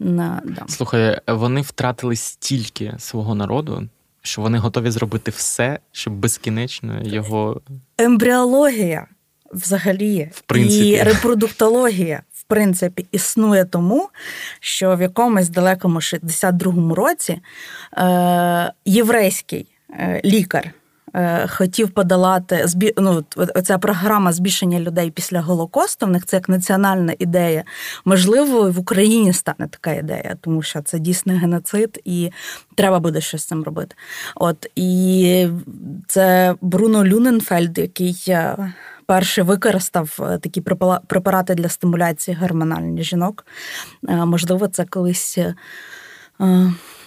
Да. Слухай, вони втратили стільки свого народу. Що вони готові зробити все, щоб безкінечно його ембріологія взагалі в принципі. і репродуктологія принципі існує тому, що в якомусь далекому 62-му році е, єврейський е, лікар. Е, хотів подолати ну, оця програма збільшення людей після Голокосту. В них це як національна ідея. Можливо, в Україні стане така ідея, тому що це дійсний геноцид, і треба буде щось з цим робити. От і це Бруно Люненфельд, який е, вперше використав е, такі препарати для стимуляції гормональних жінок. Е, можливо, це колись е,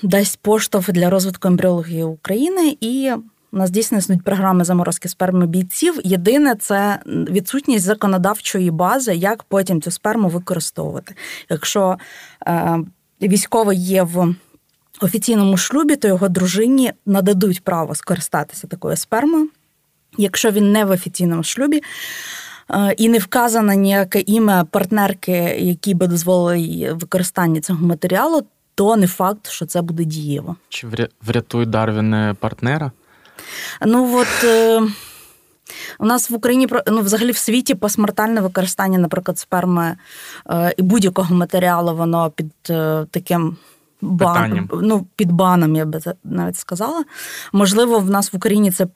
дасть поштовх для розвитку ембріології України і. У нас дійсно існують програми заморозки сперми бійців. Єдине це відсутність законодавчої бази, як потім цю сперму використовувати. Якщо військовий є в офіційному шлюбі, то його дружині нададуть право скористатися такою спермою якщо він не в офіційному шлюбі. е, і не вказано ніяке ім'я партнерки, які би дозволили використання цього матеріалу, то не факт, що це буде дієво. Чи врятує Дарвін партнера? Ну от. Е... У нас в Україні ну, взагалі в світі посмертальне використання, наприклад, сперми е, і будь-якого матеріалу, воно під е, таким бан, ну, під баном, я би навіть сказала. Можливо, в нас в Україні це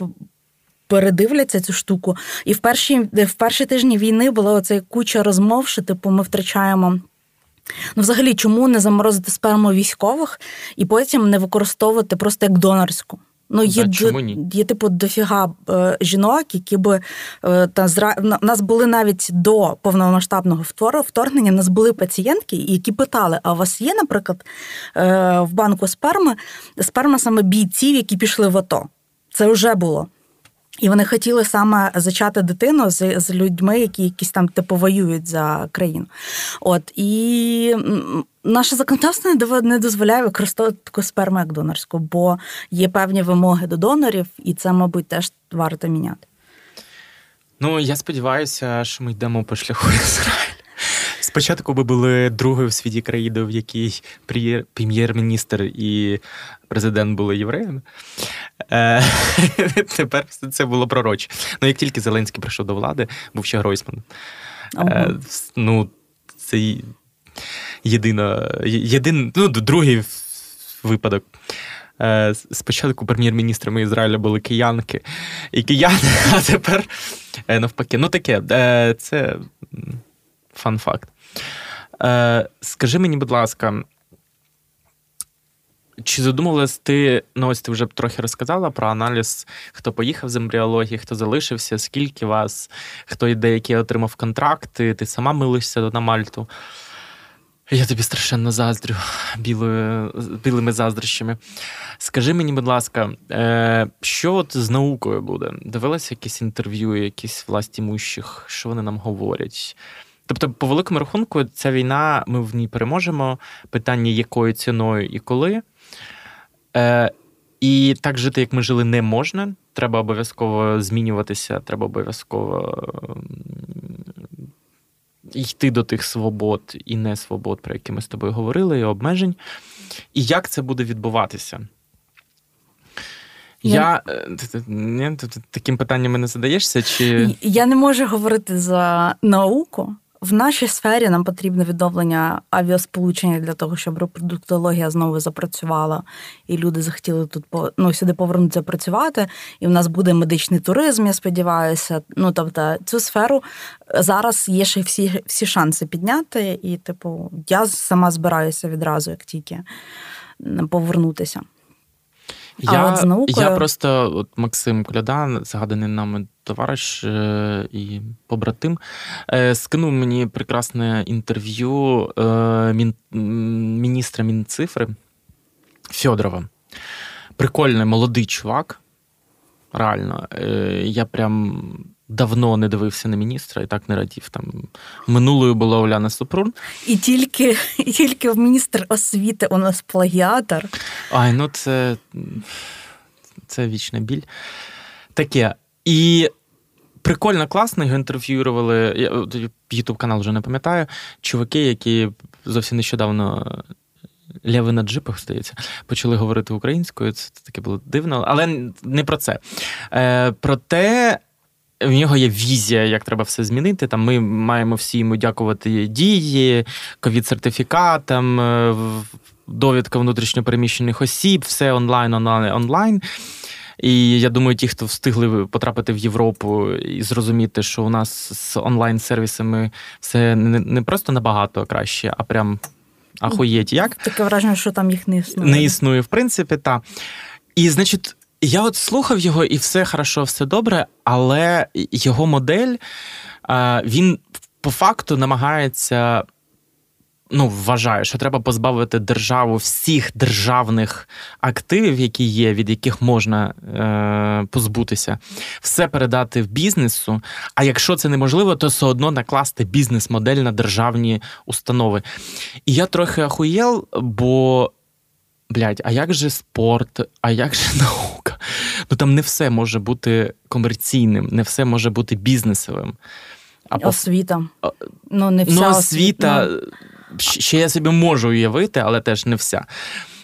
передивляться цю штуку. І в перші в перші тижні війни була оця куча розмов, що типу ми втрачаємо. Ну, взагалі, чому не заморозити сперму військових і потім не використовувати просто як донорську? Ну, є да, чому ні? є типу дофіга е, жінок, які би е, та зра... Нас були навіть до повномасштабного вторгнення. Нас були пацієнтки, які питали: а у вас є, наприклад, е, в банку сперми сперма саме бійців, які пішли в АТО? Це вже було. І вони хотіли саме зачати дитину з з людьми, які якісь там типу воюють за країну. От і наше законодавство не дозволяє використовувати таку сперму як донорську, бо є певні вимоги до донорів, і це, мабуть, теж варто міняти. Ну я сподіваюся, що ми йдемо по шляху Ізраїль. Спочатку би були другою в світі країною, в якій прем'єр-міністр і президент були євреями. Е, Тепер це було пророче. Ну, як тільки Зеленський прийшов до влади, був ще Гройсман. Е, ну, це єдина, єдин, ну, другий випадок. Е, спочатку прем'єр-міністрами Ізраїля були киянки і кияни, а тепер е, навпаки. Ну таке, е, це фан-факт. Скажи мені, будь ласка, чи задумувалась ти, ну ось ти вже трохи розказала про аналіз, хто поїхав з ембріології, хто залишився, скільки вас, хто деякі отримав контракти, ти сама милишся на Мальту. Я тобі страшенно заздрю білою, білими заздрощами. Скажи мені, будь ласка, е, що от з наукою буде? Дивилася якісь інтерв'ю, якісь власті мущих, що вони нам говорять? Тобто, по великому рахунку, ця війна, ми в ній переможемо. Питання, якою ціною і коли. Е, І так жити, як ми жили, не можна. Треба обов'язково змінюватися, треба обов'язково йти до тих свобод і не свобод, про які ми з тобою говорили, і обмежень. І як це буде відбуватися? Я, Я... Е, таким питанням не задаєшся? Чи... Я не можу говорити за науку. В нашій сфері нам потрібне відновлення авіасполучення для того, щоб репродуктологія знову запрацювала, і люди захотіли тут ну, сюди повернутися працювати. І в нас буде медичний туризм, я сподіваюся. Ну тобто, цю сферу зараз є ще всі всі шанси підняти. І, типу, я сама збираюся відразу, як тільки повернутися. Я а от з наукою... я просто, от Максим Клядан, згаданий нами товариш е, і побратим, е, скинув мені прекрасне інтерв'ю е, мін, міністра Мінцифри Фьодорова. Прикольний молодий чувак. Реально, я прям давно не дивився на міністра і так не радів. Там минулою була Оляна Супрун. І тільки і тільки в міністр освіти у нас плагіатор. Ай, ну це, це вічна біль. Таке. І прикольно, класно, його інтерв'ювали. Я Ютуб канал вже не пам'ятаю. Чуваки, які зовсім нещодавно. Ляви на джипах, здається, почали говорити українською. Це таке було дивно, але не про це. Е, Про те, в нього є візія, як треба все змінити. Там Ми маємо всі йому дякувати дії, ковід-сертифікатам, е, довідка внутрішньопереміщених осіб, все онлайн, онлайн, онлайн. І я думаю, ті, хто встигли потрапити в Європу і зрозуміти, що у нас з онлайн-сервісами все не просто набагато краще, а прям ахуєть як. Таке враження, що там їх не існує. Не існує, в принципі, так. І, значить, я от слухав його, і все хорошо, все добре, але його модель він по факту намагається. Ну, вважаю, що треба позбавити державу всіх державних активів, які є, від яких можна е, позбутися, все передати в бізнесу. А якщо це неможливо, то все одно накласти бізнес-модель на державні установи. І я трохи ахуєл, бо блядь, а як же спорт, а як же наука? Ну там не все може бути комерційним, не все може бути бізнесовим. А Освіта. А- Ну, не вся ну, освіта. освіта щ- ще я собі можу уявити, але теж не вся.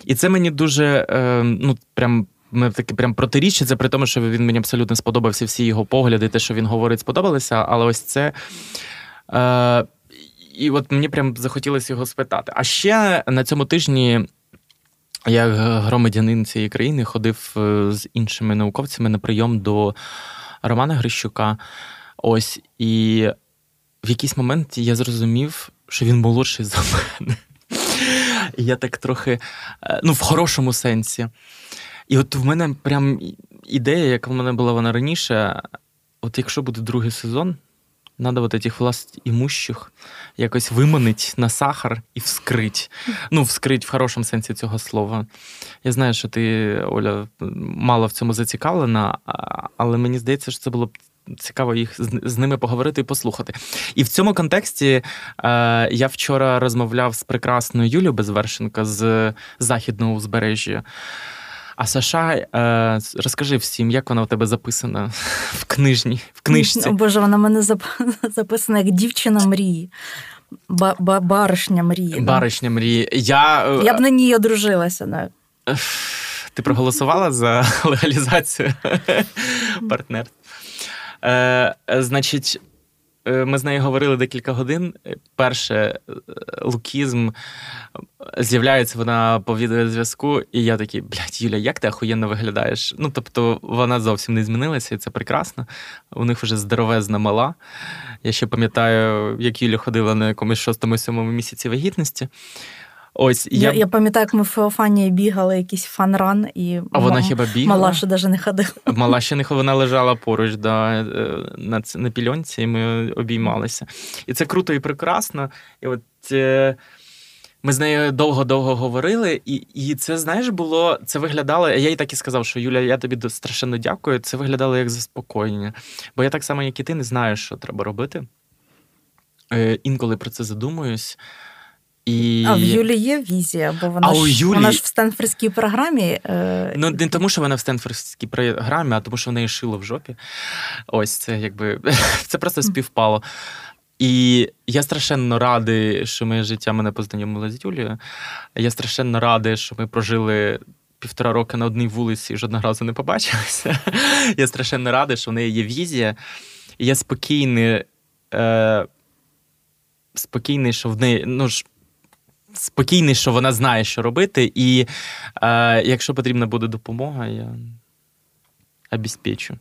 І це мені дуже е, ну, прям. Ми таки прям протирічиться, при тому, що він мені абсолютно сподобався, всі його погляди, те, що він говорить, сподобалося. Але ось це. Е, і от мені прям захотілося його спитати. А ще на цьому тижні я громадянин цієї країни ходив е, з іншими науковцями на прийом до Романа Грищука. Ось, і в якийсь момент я зрозумів, що він молодший за мене. Я так трохи, е, ну, в хорошому сенсі. І от в мене прям ідея, яка в мене була вона раніше, от якщо буде другий сезон, треба от этих власть імущих якось виманить на сахар і вскрить. Ну, вскрить в хорошому сенсі цього слова. Я знаю, що ти, Оля, мало в цьому зацікавлена, але мені здається, що це було б цікаво їх з ними поговорити і послухати. І в цьому контексті е, я вчора розмовляв з прекрасною Юлією Безвершенко з західного узбережжя. А Саша, е, розкажи всім, як вона у тебе записана в книжні, в книжці. О, Боже, вона в мене записана як дівчина мрії. Ба- ба- Баришня мрії. Баришня мрії. Я, е, Я б на ній одружилася. Да. Ти проголосувала за легалізацію партнерств? Е, значить, ми з нею говорили декілька годин. Е, Перше, е, лукізм. З'являється вона по відеозв'язку, і я такий, блядь, Юля, як ти ахуєнно виглядаєш? Ну, тобто, вона зовсім не змінилася, і це прекрасно. У них вже здоровезна мала. Я ще пам'ятаю, як Юля ходила на якомусь шостому-сьомому місяці вагітності. Ось Я, я, я пам'ятаю, як ми в Феофанії бігали якийсь фанран, і А вона хіба бігала? мала ще навіть не ходила. Мала ще не вона лежала поруч да, е, на, на пільонці, і ми обіймалися. І це круто і прекрасно. І от е, ми з нею довго-довго говорили, і, і це, знаєш, було, це виглядало. Я їй так і сказав, що Юля, я тобі страшенно дякую. Це виглядало як заспокоєння. Бо я так само, як і ти, не знаю, що треба робити. Е, інколи про це задумуюсь. І... А в Юлі є візія, бо вона, А ж, Юлі- вона ж в Стенфордській програмі. Е, Ну, не тому, що вона в Стенфордській програмі, а тому, що в неї шило в жопі. Ось це якби це просто співпало. І я страшенно радий, що моє життя мене познайомило з Юлією. Я страшенно радий, що ми прожили півтора роки на одній вулиці і жодного разу не побачилися. Я страшенно радий, що в неї є візія. І я спокійний, е, спокійний, що в неї. ну ж, Спокійний, що вона знає, що робити, і е, якщо потрібна буде допомога, я обезпечу.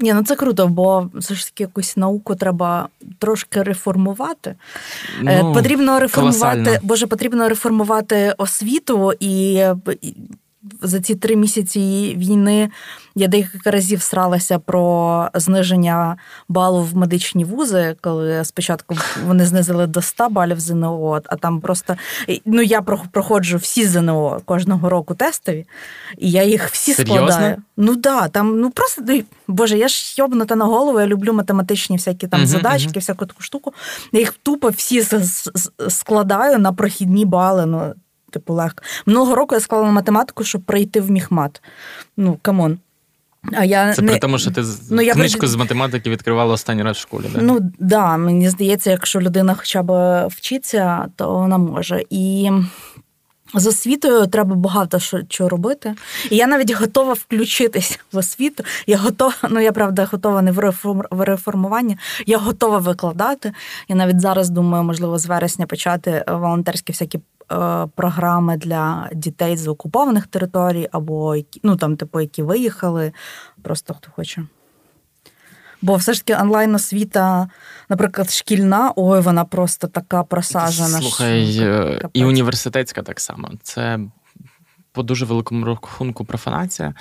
Ні, ну це круто, бо все ж таки якусь науку треба трошки реформувати. Е, Ну, потрібно реформувати, колосально. боже, потрібно реформувати освіту, і, і за ці три місяці війни я декілька разів сралася про зниження балу в медичні вузи, коли спочатку вони знизили до 100 балів ЗНО, а там просто ну я проходжу всі ЗНО кожного року тестові, і я їх всі Серйозно? складаю. Ну да, там ну просто ну, боже, я ж йобнута на голову, я люблю математичні всякі там Мгм, задачки, мгм. всяку таку штуку. Я їх тупо всі складаю на прохідні бали. Ну, типу, легко. Минулого року я склала математику, щоб пройти в міхмат. Ну, come on. А я Це не... при тому, що ти Ну, я книжку при- з математики відкривала останній раз в школі. Да? Ну да, мені здається, якщо людина хоча б вчиться, то вона може. І з освітою треба багато що, чого робити. І я навіть готова включитись в освіту. Я готова, ну я правда готова не в реформ, в реформуванні, я готова викладати. Я навіть зараз думаю, можливо, з вересня почати волонтерські всякі. Е, Програми для дітей з окупованих територій, або ну там, типу, які виїхали, просто хто хоче. Бо все ж таки онлайн освіта, наприклад, шкільна, ой, вона просто така просажена. Слухай, що, е, і університетська так само. Це по дуже великому рахунку профанація.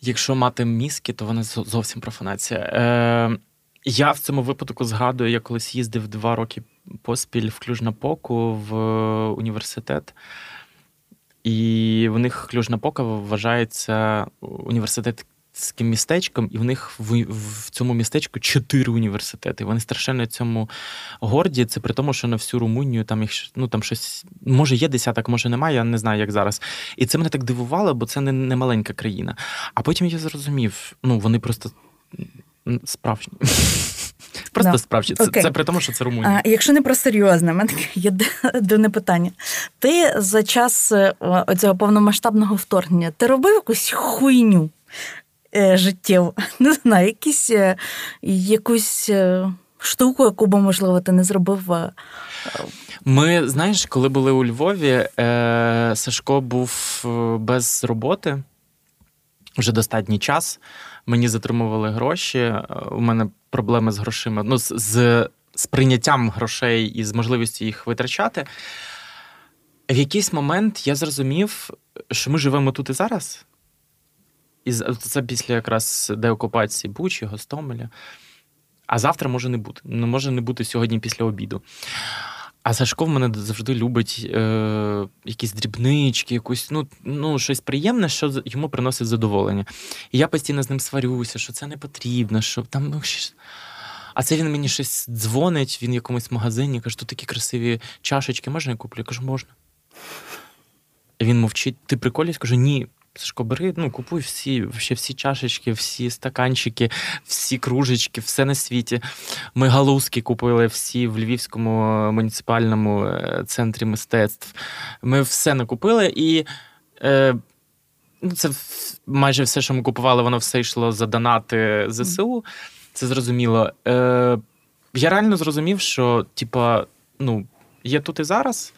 Якщо мати мізки, то вона зовсім профанація. Е, я в цьому випадку згадую, я колись їздив два роки поспіль в Клюжнапоку в університет. І в них Клюжнапока вважається університетським містечком, і в них в, в цьому містечку чотири університети. Вони страшенно цьому горді. Це при тому, що на всю Румунію там їх ну там щось може є десяток, може немає. Я не знаю, як зараз. І це мене так дивувало, бо це не, не маленька країна. А потім я зрозумів, ну вони просто справжні. Просто Да. справді. Це, Окей. це при тому, що це Румунія. А, якщо не про серйозне, в мене таке є дивне питання. Ти за час е, цього повномасштабного вторгнення ти робив якусь хуйню е, життєву? Не знаю, якісь, е, якусь е, штуку, яку би, можливо, ти не зробив. е, Ми, знаєш, коли були у Львові, е, Сашко був без роботи вже достатній час. Мені затримували гроші. е, У мене проблеми з грошима. Ну, з, з, прийняттям грошей і з можливістю їх витрачати. В якийсь момент я зрозумів, що ми живемо тут і зараз. І це після якраз деокупації Бучі, Гостомеля. А завтра може не бути. Ну, може не бути сьогодні після обіду. А Сашко в мене завжди любить е, якісь дрібнички, якусь, ну, ну, щось приємне, що йому приносить задоволення. І я постійно з ним сварюся, що це не потрібно, що там. Ну. А це він мені щось дзвонить, він в якомусь магазині, каже, тут такі красиві чашечки, можна я куплю? Я кажу, можна. Він мовчить, ти приколюсь? Кажу, ні. Сашко, бери, ну, купуй всі, ще всі чашечки, всі стаканчики, всі кружечки, все на світі. Ми галузки купили всі в Львівському муніципальному е, центрі мистецтв. Ми все накупили, і е, ну, це майже все, що ми купували, воно все йшло за донати ЗСУ. Це зрозуміло. Е, я реально зрозумів, що, типа, ну, є тут і зараз.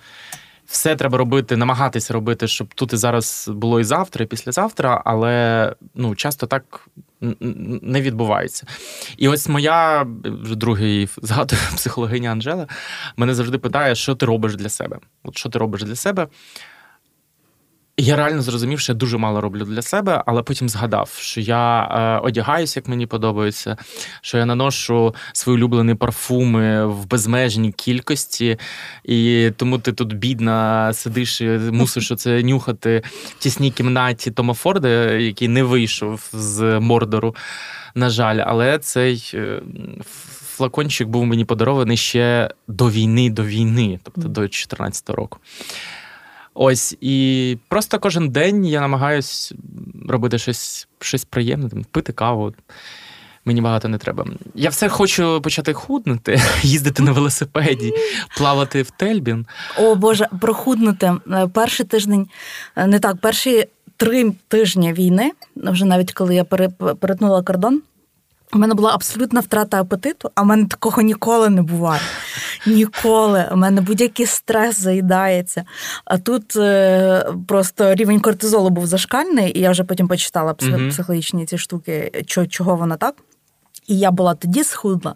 Все треба робити, намагатися робити, щоб тут і зараз було і завтра, і післязавтра, але ну, часто так не відбувається. І ось моя вже другий згадую психологиня Анжела, мене завжди питає, що ти робиш для себе. От що ти робиш для себе? Я реально зрозумів, що я дуже мало роблю для себе, але потім згадав, що я е, одягаюся, як мені подобається, що я наношу свої улюблені парфуми в безмежній кількості, і тому ти тут бідна сидиш і мусиш оце нюхати в тісній кімнаті Тома Форда, який не вийшов з Мордору, на жаль, але цей е, флакончик був мені подарований ще до війни, до війни, тобто до 2014 року. Ось, і просто кожен день я намагаюсь робити щось, щось приємне, там, пити каву. Мені багато не треба. Я все хочу почати худнути, їздити на велосипеді, плавати в Тельбін. О Боже, прохуднути Е, перший тиждень, е, не так, перші три тижні війни, вже навіть коли я пере- перетнула кордон. У мене була абсолютна втрата апетиту, а в мене такого ніколи не буває. Ніколи. У мене будь-який стрес заїдається. А тут е, просто рівень кортизолу був зашкальний, і я вже потім почитала псих- психологічні ці штуки, чо- чого воно так. І я була тоді схудла.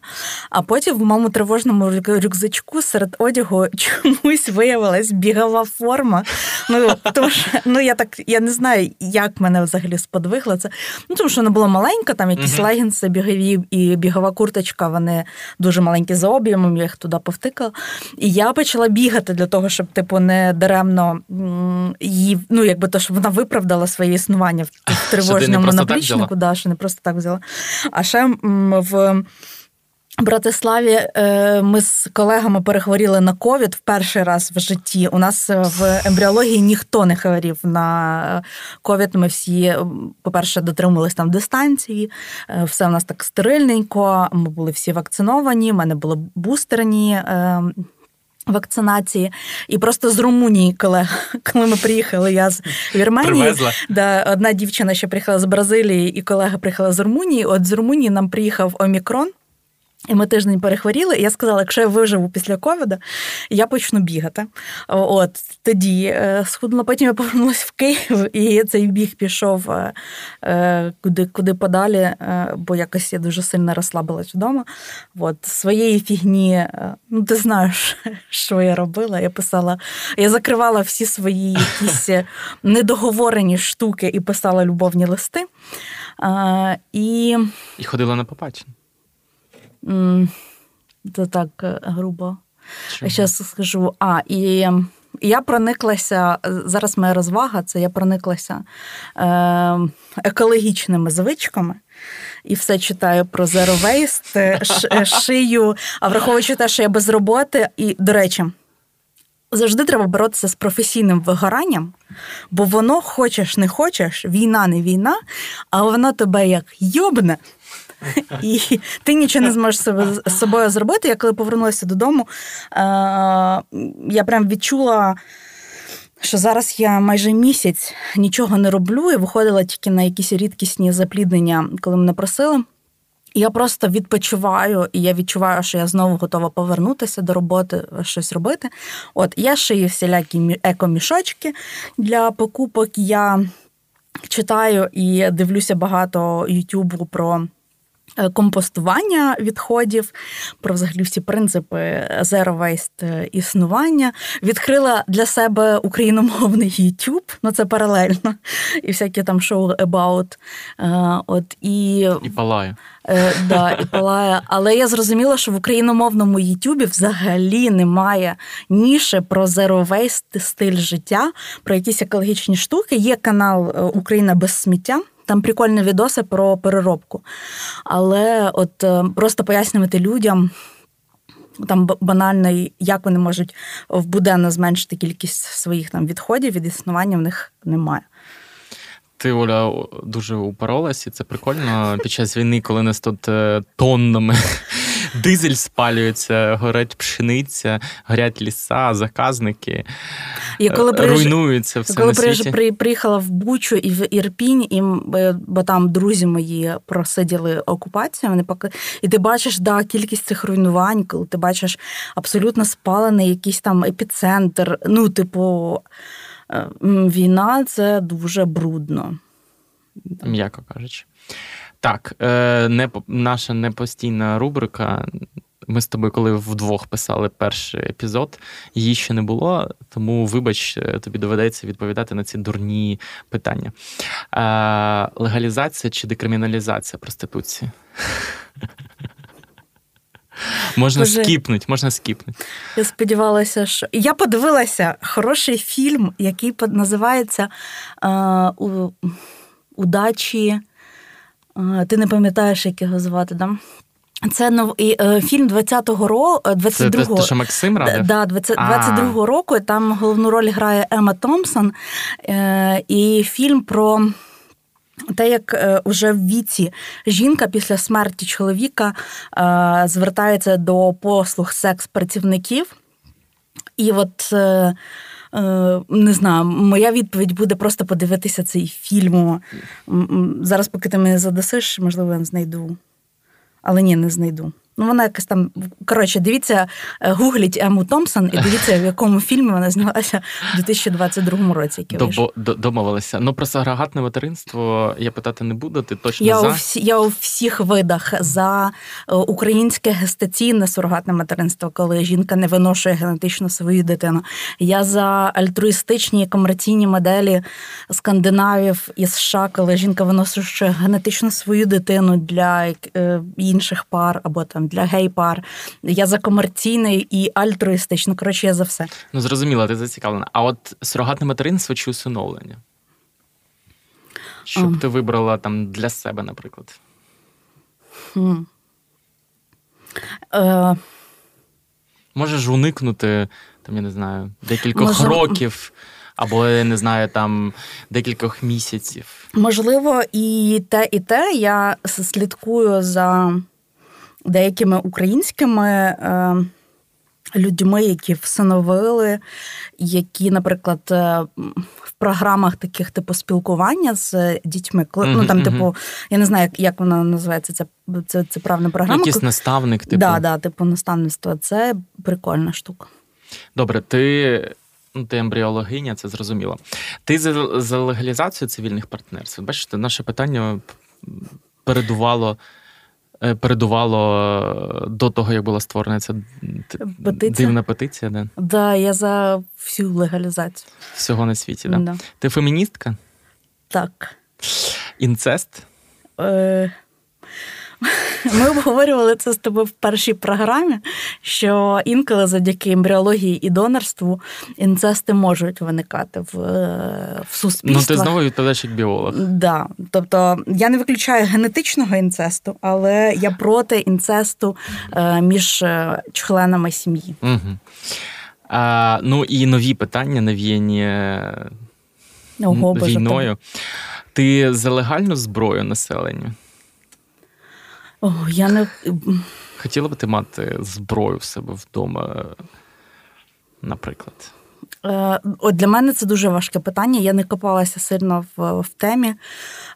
А потім в моєму тривожному рюкзачку серед одягу чомусь виявилась бігова форма. Ну, тому що, ну я так я не знаю, як мене взагалі сподвигло це. Ну, тому що вона була маленька, там якісь Мгм. легінси бігові і бігова курточка, вони дуже маленькі за об'ємом, я їх туди повтикала. І я почала бігати для того, щоб, типу, не даремно її, ну, якби то, щоб вона виправдала своє існування в, тривожному наплічнику, да, що не просто так взяла. А ще в. Братиславі е, ми з колегами перехворіли на ковід в перший раз в житті. У нас е, в ембріології ніхто не хворів на ковід. Ми всі, по-перше, дотримувалися там дистанції. Е, Все у нас так стерильненько. Ми були всі вакциновані. У мене були бустерні. Вакцинації, і просто з Румунії, коли, коли ми приїхали, я з Вірменії, Привезла. Да, одна дівчина ще приїхала з Бразилії, і колега приїхала з Румунії. От з Румунії нам приїхав Омікрон. І ми тиждень перехворіли, і я сказала, якщо я виживу після ковіду, я почну бігати. От тоді е, схудла. Потім я повернулася в Київ, і цей біг пішов е, е, куди, куди подалі, бо якось я дуже сильно розслабилась вдома. От своєї фігні, ну ти знаєш, що я робила. Я писала, я закривала всі свої якісь недоговорені штуки і писала любовні листи. І І ходила на побачення. Це так е, грубо. Чому? Зараз скажу. А, і ем, я прониклася, зараз моя розвага, це я прониклася е, екологічними звичками. І все читаю про Zero Waste, е, ш- е, шию, а враховуючи те, що я без роботи, і, до речі, завжди треба боротися з професійним вигоранням, бо воно, хочеш не хочеш, війна не війна, а воно тебе як йобне. І ти нічого не зможеш з собою зробити. Я коли повернулася додому, е, я прям відчула. Що зараз я майже місяць нічого не роблю і виходила тільки на якісь рідкісні запліднення, коли мене просили. Я просто відпочиваю, і я відчуваю, що я знову готова повернутися до роботи, щось робити. От я шию всілякі екомішочки для покупок. Я читаю і дивлюся багато Ютубу про. Е, компостування відходів, про взагалі всі принципи Zero Waste існування. Відкрила для себе україномовний YouTube, ну це паралельно, і всякі там шоу About. Е, от, І і палає. Е, да, і палає. Але я зрозуміла, що в україномовному Ютубі взагалі немає ніші про Zero Waste стиль життя, про якісь екологічні штуки. Є канал Україна без сміття. Там прикольні відоси про переробку. Але от е, просто пояснювати людям. Там банально, як вони можуть в буденно зменшити кількість своїх там відходів від існування в них немає. Ти, Оля, дуже упоролась, і це прикольно під час війни, коли нас тут е, тоннами дизель спалюється, горять пшениця, горять ліса, заказники. І коли е, приїж... руйнується все коли на світі. Коли приїхала в Бучу і в Ірпінь, і, бо там друзі мої просиділи окупацію, вони поки... і ти бачиш да, кількість цих руйнувань, коли ти бачиш абсолютно спалений якийсь там епіцентр. Ну, типу, е, війна це дуже брудно. М'яко кажучи. Так, е, не наша непостійна рубрика. Ми з тобою, коли вдвох писали перший епізод, її ще не було, тому, вибач, е, тобі доведеться відповідати на ці дурні питання. Е, легалізація чи декриміналізація проституції? Можна Боже, скіпнуть, можна скіпнути. Я сподівалася, що я подивилася хороший фільм, який називається е, Удачі. Ти не пам'ятаєш, як його звати, да? Це нов і, е, фільм 20-го року, 22-го. Це що Максим радив? Да, 20, 22-го року. Там головну роль грає Ема Томпсон. Е, і фільм про те, як е, уже в віці жінка після смерті чоловіка е, звертається до послуг секс-працівників. І от. Е, не знаю, моя відповідь буде просто подивитися цей фільм. Зараз, поки ти мене задасиш, можливо, я знайду. Але ні, не знайду. Ну, вона якась там. Коротше, дивіться, е, гугліть Ему Томпсон і дивіться, в якому фільмі вона знялася у 2022 році. Який Домовилися. Ну про сурогатне материнство я питати не буду. Ти точно я за? у всі, я у всіх видах за е, українське гестаційне сурогатне материнство, коли жінка не виношує генетично свою дитину. Я за альтруїстичні комерційні моделі скандинавів і США, коли жінка виношує генетично свою дитину для е, інших пар або там для гей-пар. Я за комерційний і альтруїстичний. Коротше, я за все. Ну зрозуміло, ти зацікавлена. А от сурогатне материнство чи усиновлення? Щоб um. ти вибрала там для себе, наприклад. Hmm. Uh. Можеш уникнути, там, я не знаю, декількох Може... років. Або я не знаю, там декількох місяців. Можливо, і те, і те. Я слідкую за деякими українськими е, людьми, які всиновили, які, наприклад, е, в програмах таких типу спілкування з дітьми, коли mm-hmm, ну там, типу, я не знаю, як вона називається, це це, це правна програма. Якийсь наставник, типу. Да, да, типу наставництво. Це прикольна штука. Добре, ти. Ну, ти ембріологиня, це зрозуміло. Ти за, за легалізацію цивільних партнерств. Бачите, наше питання передувало передувало е, до того, як була створена ця петиція. дивна петиція. Да? Да, я за всю легалізацію. Всього на світі, да? да. Ти феміністка? Так. Інцест? Е, ми обговорювали це з тобою в першій програмі, що інколи завдяки ембріології і донорству інцести можуть виникати в в суспільстві. Ну, ти знову відповідаєш як біолог. Да. Тобто я не виключаю генетичного інцесту, але я проти інцесту е, між е, членами сім'ї. Угу. А, Ну і нові питання навіяні Ого, війною. Боже, Ти за легальну зброю населення? О, я не Хотіла б ти мати зброю в себе вдома, наприклад? Е, От для мене це дуже важке питання. Я не копалася сильно в, в темі.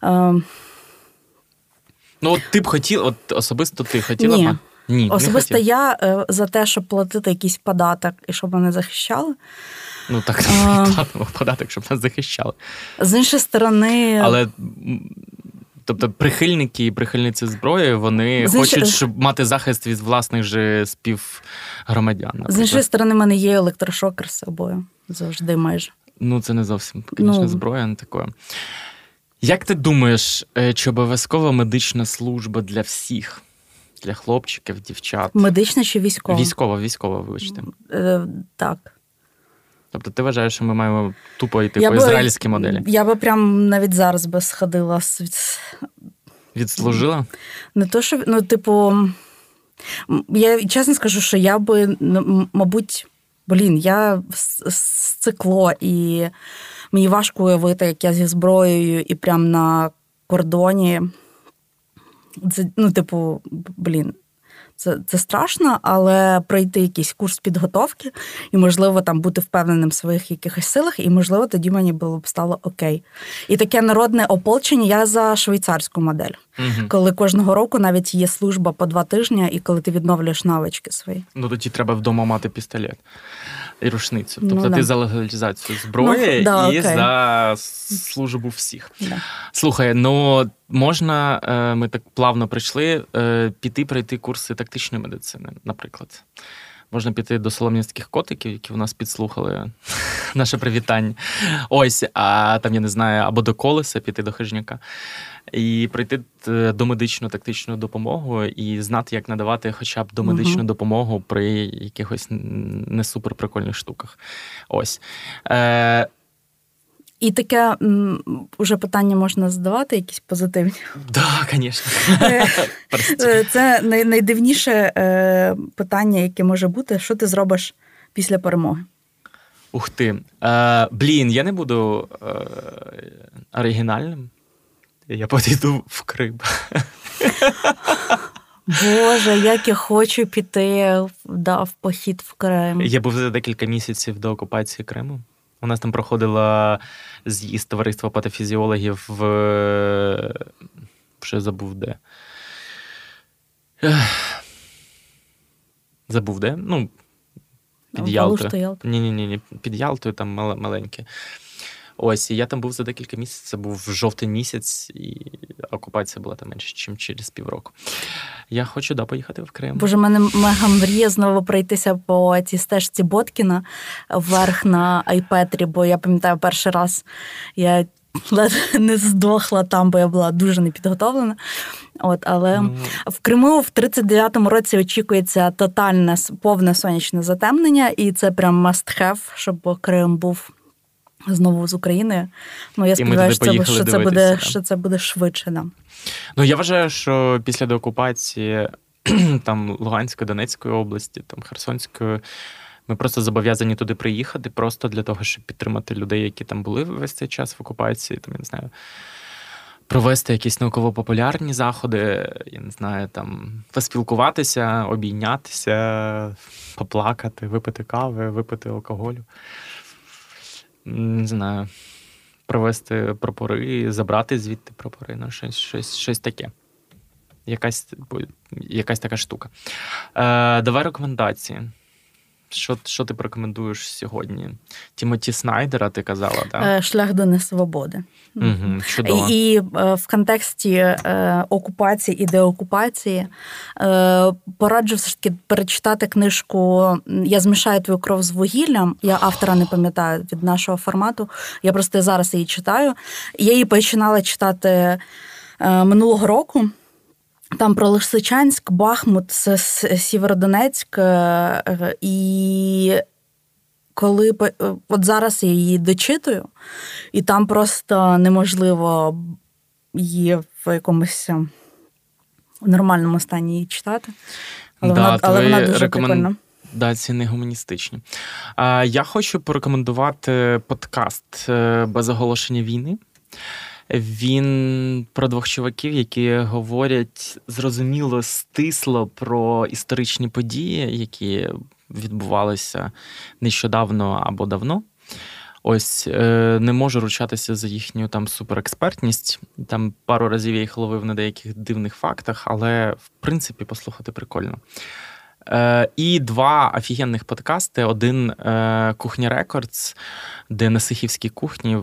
Е, Ну, от ти б хотіла, от особисто ти хотіла Ні. б мати? Ні, Особисто хотіла. я е, за те, щоб платити якийсь податок і щоб мене захищали. Ну так А. платимо податок, щоб нас захищали. З іншої сторони, Але тобто прихильники і прихильниці зброї вони З іншої- хочуть, щоб мати захист від власних же співгромадян. з іншої сторони, в мене є електрошокер з собою завжди майже. Ну, це не зовсім, звісно, Ну. зброя, не таке. Як ти думаєш, е, чи обов'язкова медична служба для всіх? Для хлопчиків, дівчат? Медична чи військова? Військова, військова, вибачте. Е, так. Тобто ти вважаєш, що ми маємо тупо йти Я по ізраїльській моделі? Я би прям навіть зараз би сходила з з- Відслужила? Не то, що ну, типу, я чесно скажу, що я би, мабуть, блін, я с- цикло, і мені важко уявити, як я зі зброєю і прям на кордоні. Це, ну, типу, блін. Це, це страшно, але пройти якийсь курс підготовки і, можливо, там бути впевненим в своїх якихось силах, і, можливо, тоді мені було б стало окей. І таке народне ополчення я за швейцарську модель Угу. коли кожного року навіть є служба по два тижні, і коли ти відновлюєш навички свої. Ну тоді треба вдома мати пістолет рушницю. Ну, Тобто да. ти за легалізацію зброї Ну, да, і окей. за службу всіх. Да. Слухай, ну можна, е, ми так плавно прийшли, е, піти пройти курси тактичної медицини, наприклад. Можна піти до солом'янських котиків, які в нас підслухали наше привітання. Ось, а там я не знаю, або до колеса піти до хижняка. І прийти е, до медичну тактичну допомогу і знати, як надавати хоча б домедичну Мгм. допомогу при якихось не супер прикольних штуках. Ось. Е, І таке м, уже питання можна задавати, якісь позитивні. да, звісно. Е. Е, Це найдивніше е, питання, яке може бути: що ти зробиш після перемоги? Ух ти. Е, блін, я не буду е, оригінальним. Я підійду в Крим. Боже, як я хочу піти да, в похід в Крим. Я був за декілька місяців до окупації Криму. У нас там проходила з'їзд товариства патофізіологів в. Вже забув де. Забув де? Ну, під Ялтою. Ні, ні, ні, ні, під Ялтою там маленьке. Ось, і я там був за декілька місяців. Це був жовтий місяць, і окупація була там менше, ніж через півроку. Я хочу да, поїхати в Крим. Боже, мене мега мрія знову пройтися по цій стежці Боткіна вверх на Айпетрі, бо я пам'ятаю перший раз я не здохла там, бо я була дуже непідготовлена. От, але Ну, в Криму в 39-му році очікується тотальне повне сонячне затемнення, і це прям must have, щоб Крим був. Знову з України. Ну, я сподіваюся, що, це- що, це буде, да. що це буде швидше. Да. Ну, я вважаю, що після деокупації там Луганської, Донецької області, там Херсонської, ми просто зобов'язані туди приїхати, просто для того, щоб підтримати людей, які там були весь цей час в окупації, там, я не знаю, провести якісь науково-популярні заходи, я не знаю, там поспілкуватися, обійнятися, поплакати, випити кави, випити алкоголю. Не знаю. Провести прапори, забрати звідти прапори, ну, щось, щось, щось таке. Якась, типу, якась така штука. Е, давай рекомендації. Що, що ти порекомендуєш сьогодні? Тімоті Снайдера, ти казала, так? Е, Шлях до несвободи. Угу, чудово. І е, в контексті е, окупації і деокупації е, пораджу все ж таки перечитати книжку Я змішаю твою кров з вугіллям. Я автора не пам'ятаю від нашого формату. Я просто зараз її читаю. Я її починала читати е, минулого року. Там про Лисичанськ, Бахмут, Сєвєродонецьк. е, е, І коли е, от зараз я її дочитую, і там просто неможливо її в якомусь нормальному стані її читати. Але, Да, вона, але вона дуже рекомен- прикольна. Да, ці не гуманістичні. Я хочу порекомендувати подкаст без оголошення війни. Він про двох чуваків, які говорять зрозуміло, стисло про історичні події, які відбувалися нещодавно або давно. Ось е, не можу ручатися за їхню там суперекспертність. Там пару разів я їх ловив на деяких дивних фактах, але в принципі послухати прикольно. Е, І два офігенних подкасти: один е, Кухня Рекордс, де на Сихівській кухні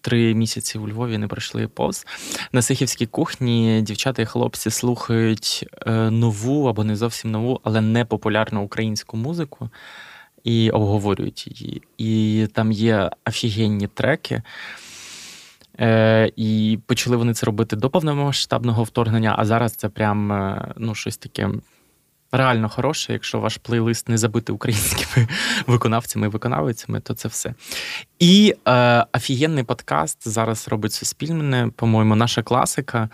три місяці у Львові не пройшли повз. На Сихівській кухні дівчата і хлопці слухають е, нову або не зовсім нову, але не популярну українську музику і обговорюють її. І там є офігенні треки. Е, І почали вони це робити до повномасштабного вторгнення, а зараз це прям е, ну, щось таке реально хороше. Якщо ваш плейлист не забитий українськими виконавцями і виконавицями, то це все. І е, офігенний подкаст зараз робить Суспільне, по-моєму, наша класика.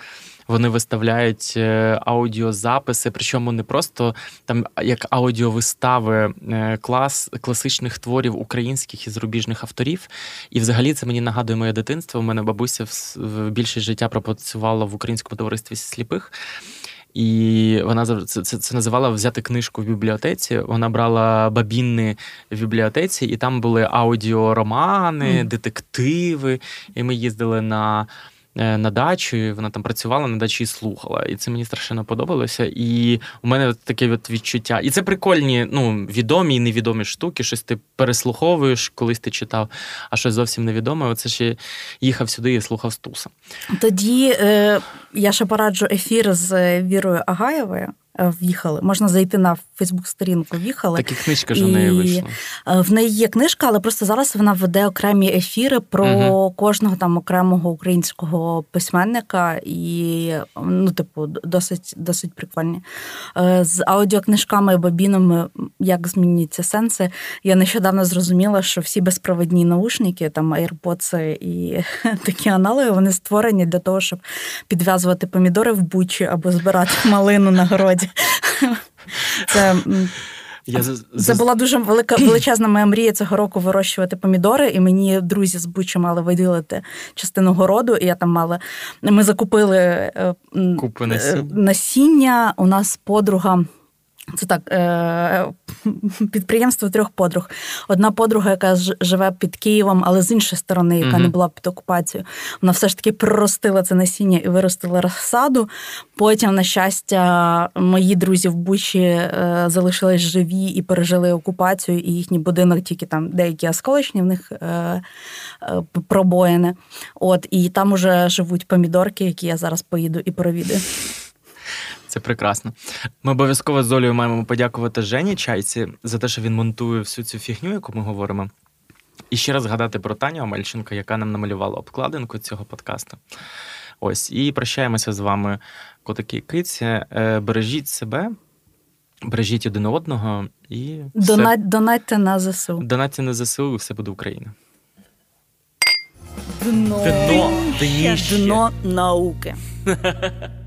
Вони виставляють е, аудіозаписи, причому не просто там як аудіовистави е, клас класичних творів українських і зарубіжних авторів. І взагалі це мені нагадує моє дитинство. У мене бабуся в більшість життя пропрацювала в українському товаристві сліпих. І вона це, це це, називала взяти книжку в бібліотеці. Вона брала бабінни в бібліотеці, і там були аудіоромани, mm. детективи. І ми їздили на на дачу, і вона там працювала на дачі і слухала. І це мені страшенно подобалося. І у мене таке от відчуття. І це прикольні, ну, відомі і невідомі штуки. Щось ти переслуховуєш, колись ти читав, а щось зовсім невідоме. Оце ще їхав сюди і слухав Стуса. Тоді е, я ще пораджу ефір з Вірою Агаєвою. Е, в'їхали. Можна зайти на Фейсбук-сторінку в'їхали. Так і книжка ж в неї вийшла. Е, в неї є книжка, але просто зараз вона веде окремі ефіри про угу. кожного там окремого українського письменника, і ну, типу, досить досить прикольні. Е, з аудіокнижками і бабінами, як змінюються сенси. Я нещодавно зрозуміла, що всі безпровідні наушники, там AirPods і такі аналоги, вони створені для того, щоб підв'язувати помідори в бучі або збирати малину на городі. Це я Це була дуже велика величезна моя мрія цього року вирощувати помідори, і мені друзі з Бучі мали виділити частину городу, і я там мала. Ми закупили е, Купи насіння. насіння. У нас подруга. Це так, е, підприємство трьох подруг. Одна подруга, яка живе під Києвом, але з іншої сторони, яка mm-hmm. не була під окупацією, вона все ж таки проростила це насіння і виростила розсаду. Потім, на щастя, мої друзі в Бучі е, залишились живі і пережили окупацію, і їхній будинок тільки там деякі осколочні в них е, пробоїни. От і там уже живуть помідорки, які я зараз поїду і провідаю. Це прекрасно. Ми обов'язково з Олею маємо подякувати Жені Чайці за те, що він монтує всю цю фігню, яку ми говоримо. І ще раз згадати про Таню Омельченко, яка нам намалювала обкладинку цього подкасту. Ось, і прощаємося з вами, котики і киці. Е, бережіть себе, бережіть один одного і. Донать, все... Донатьте на ЗСУ. Донатьте на ЗСУ, і все буде Україна. Дно. Дно. Дно науки.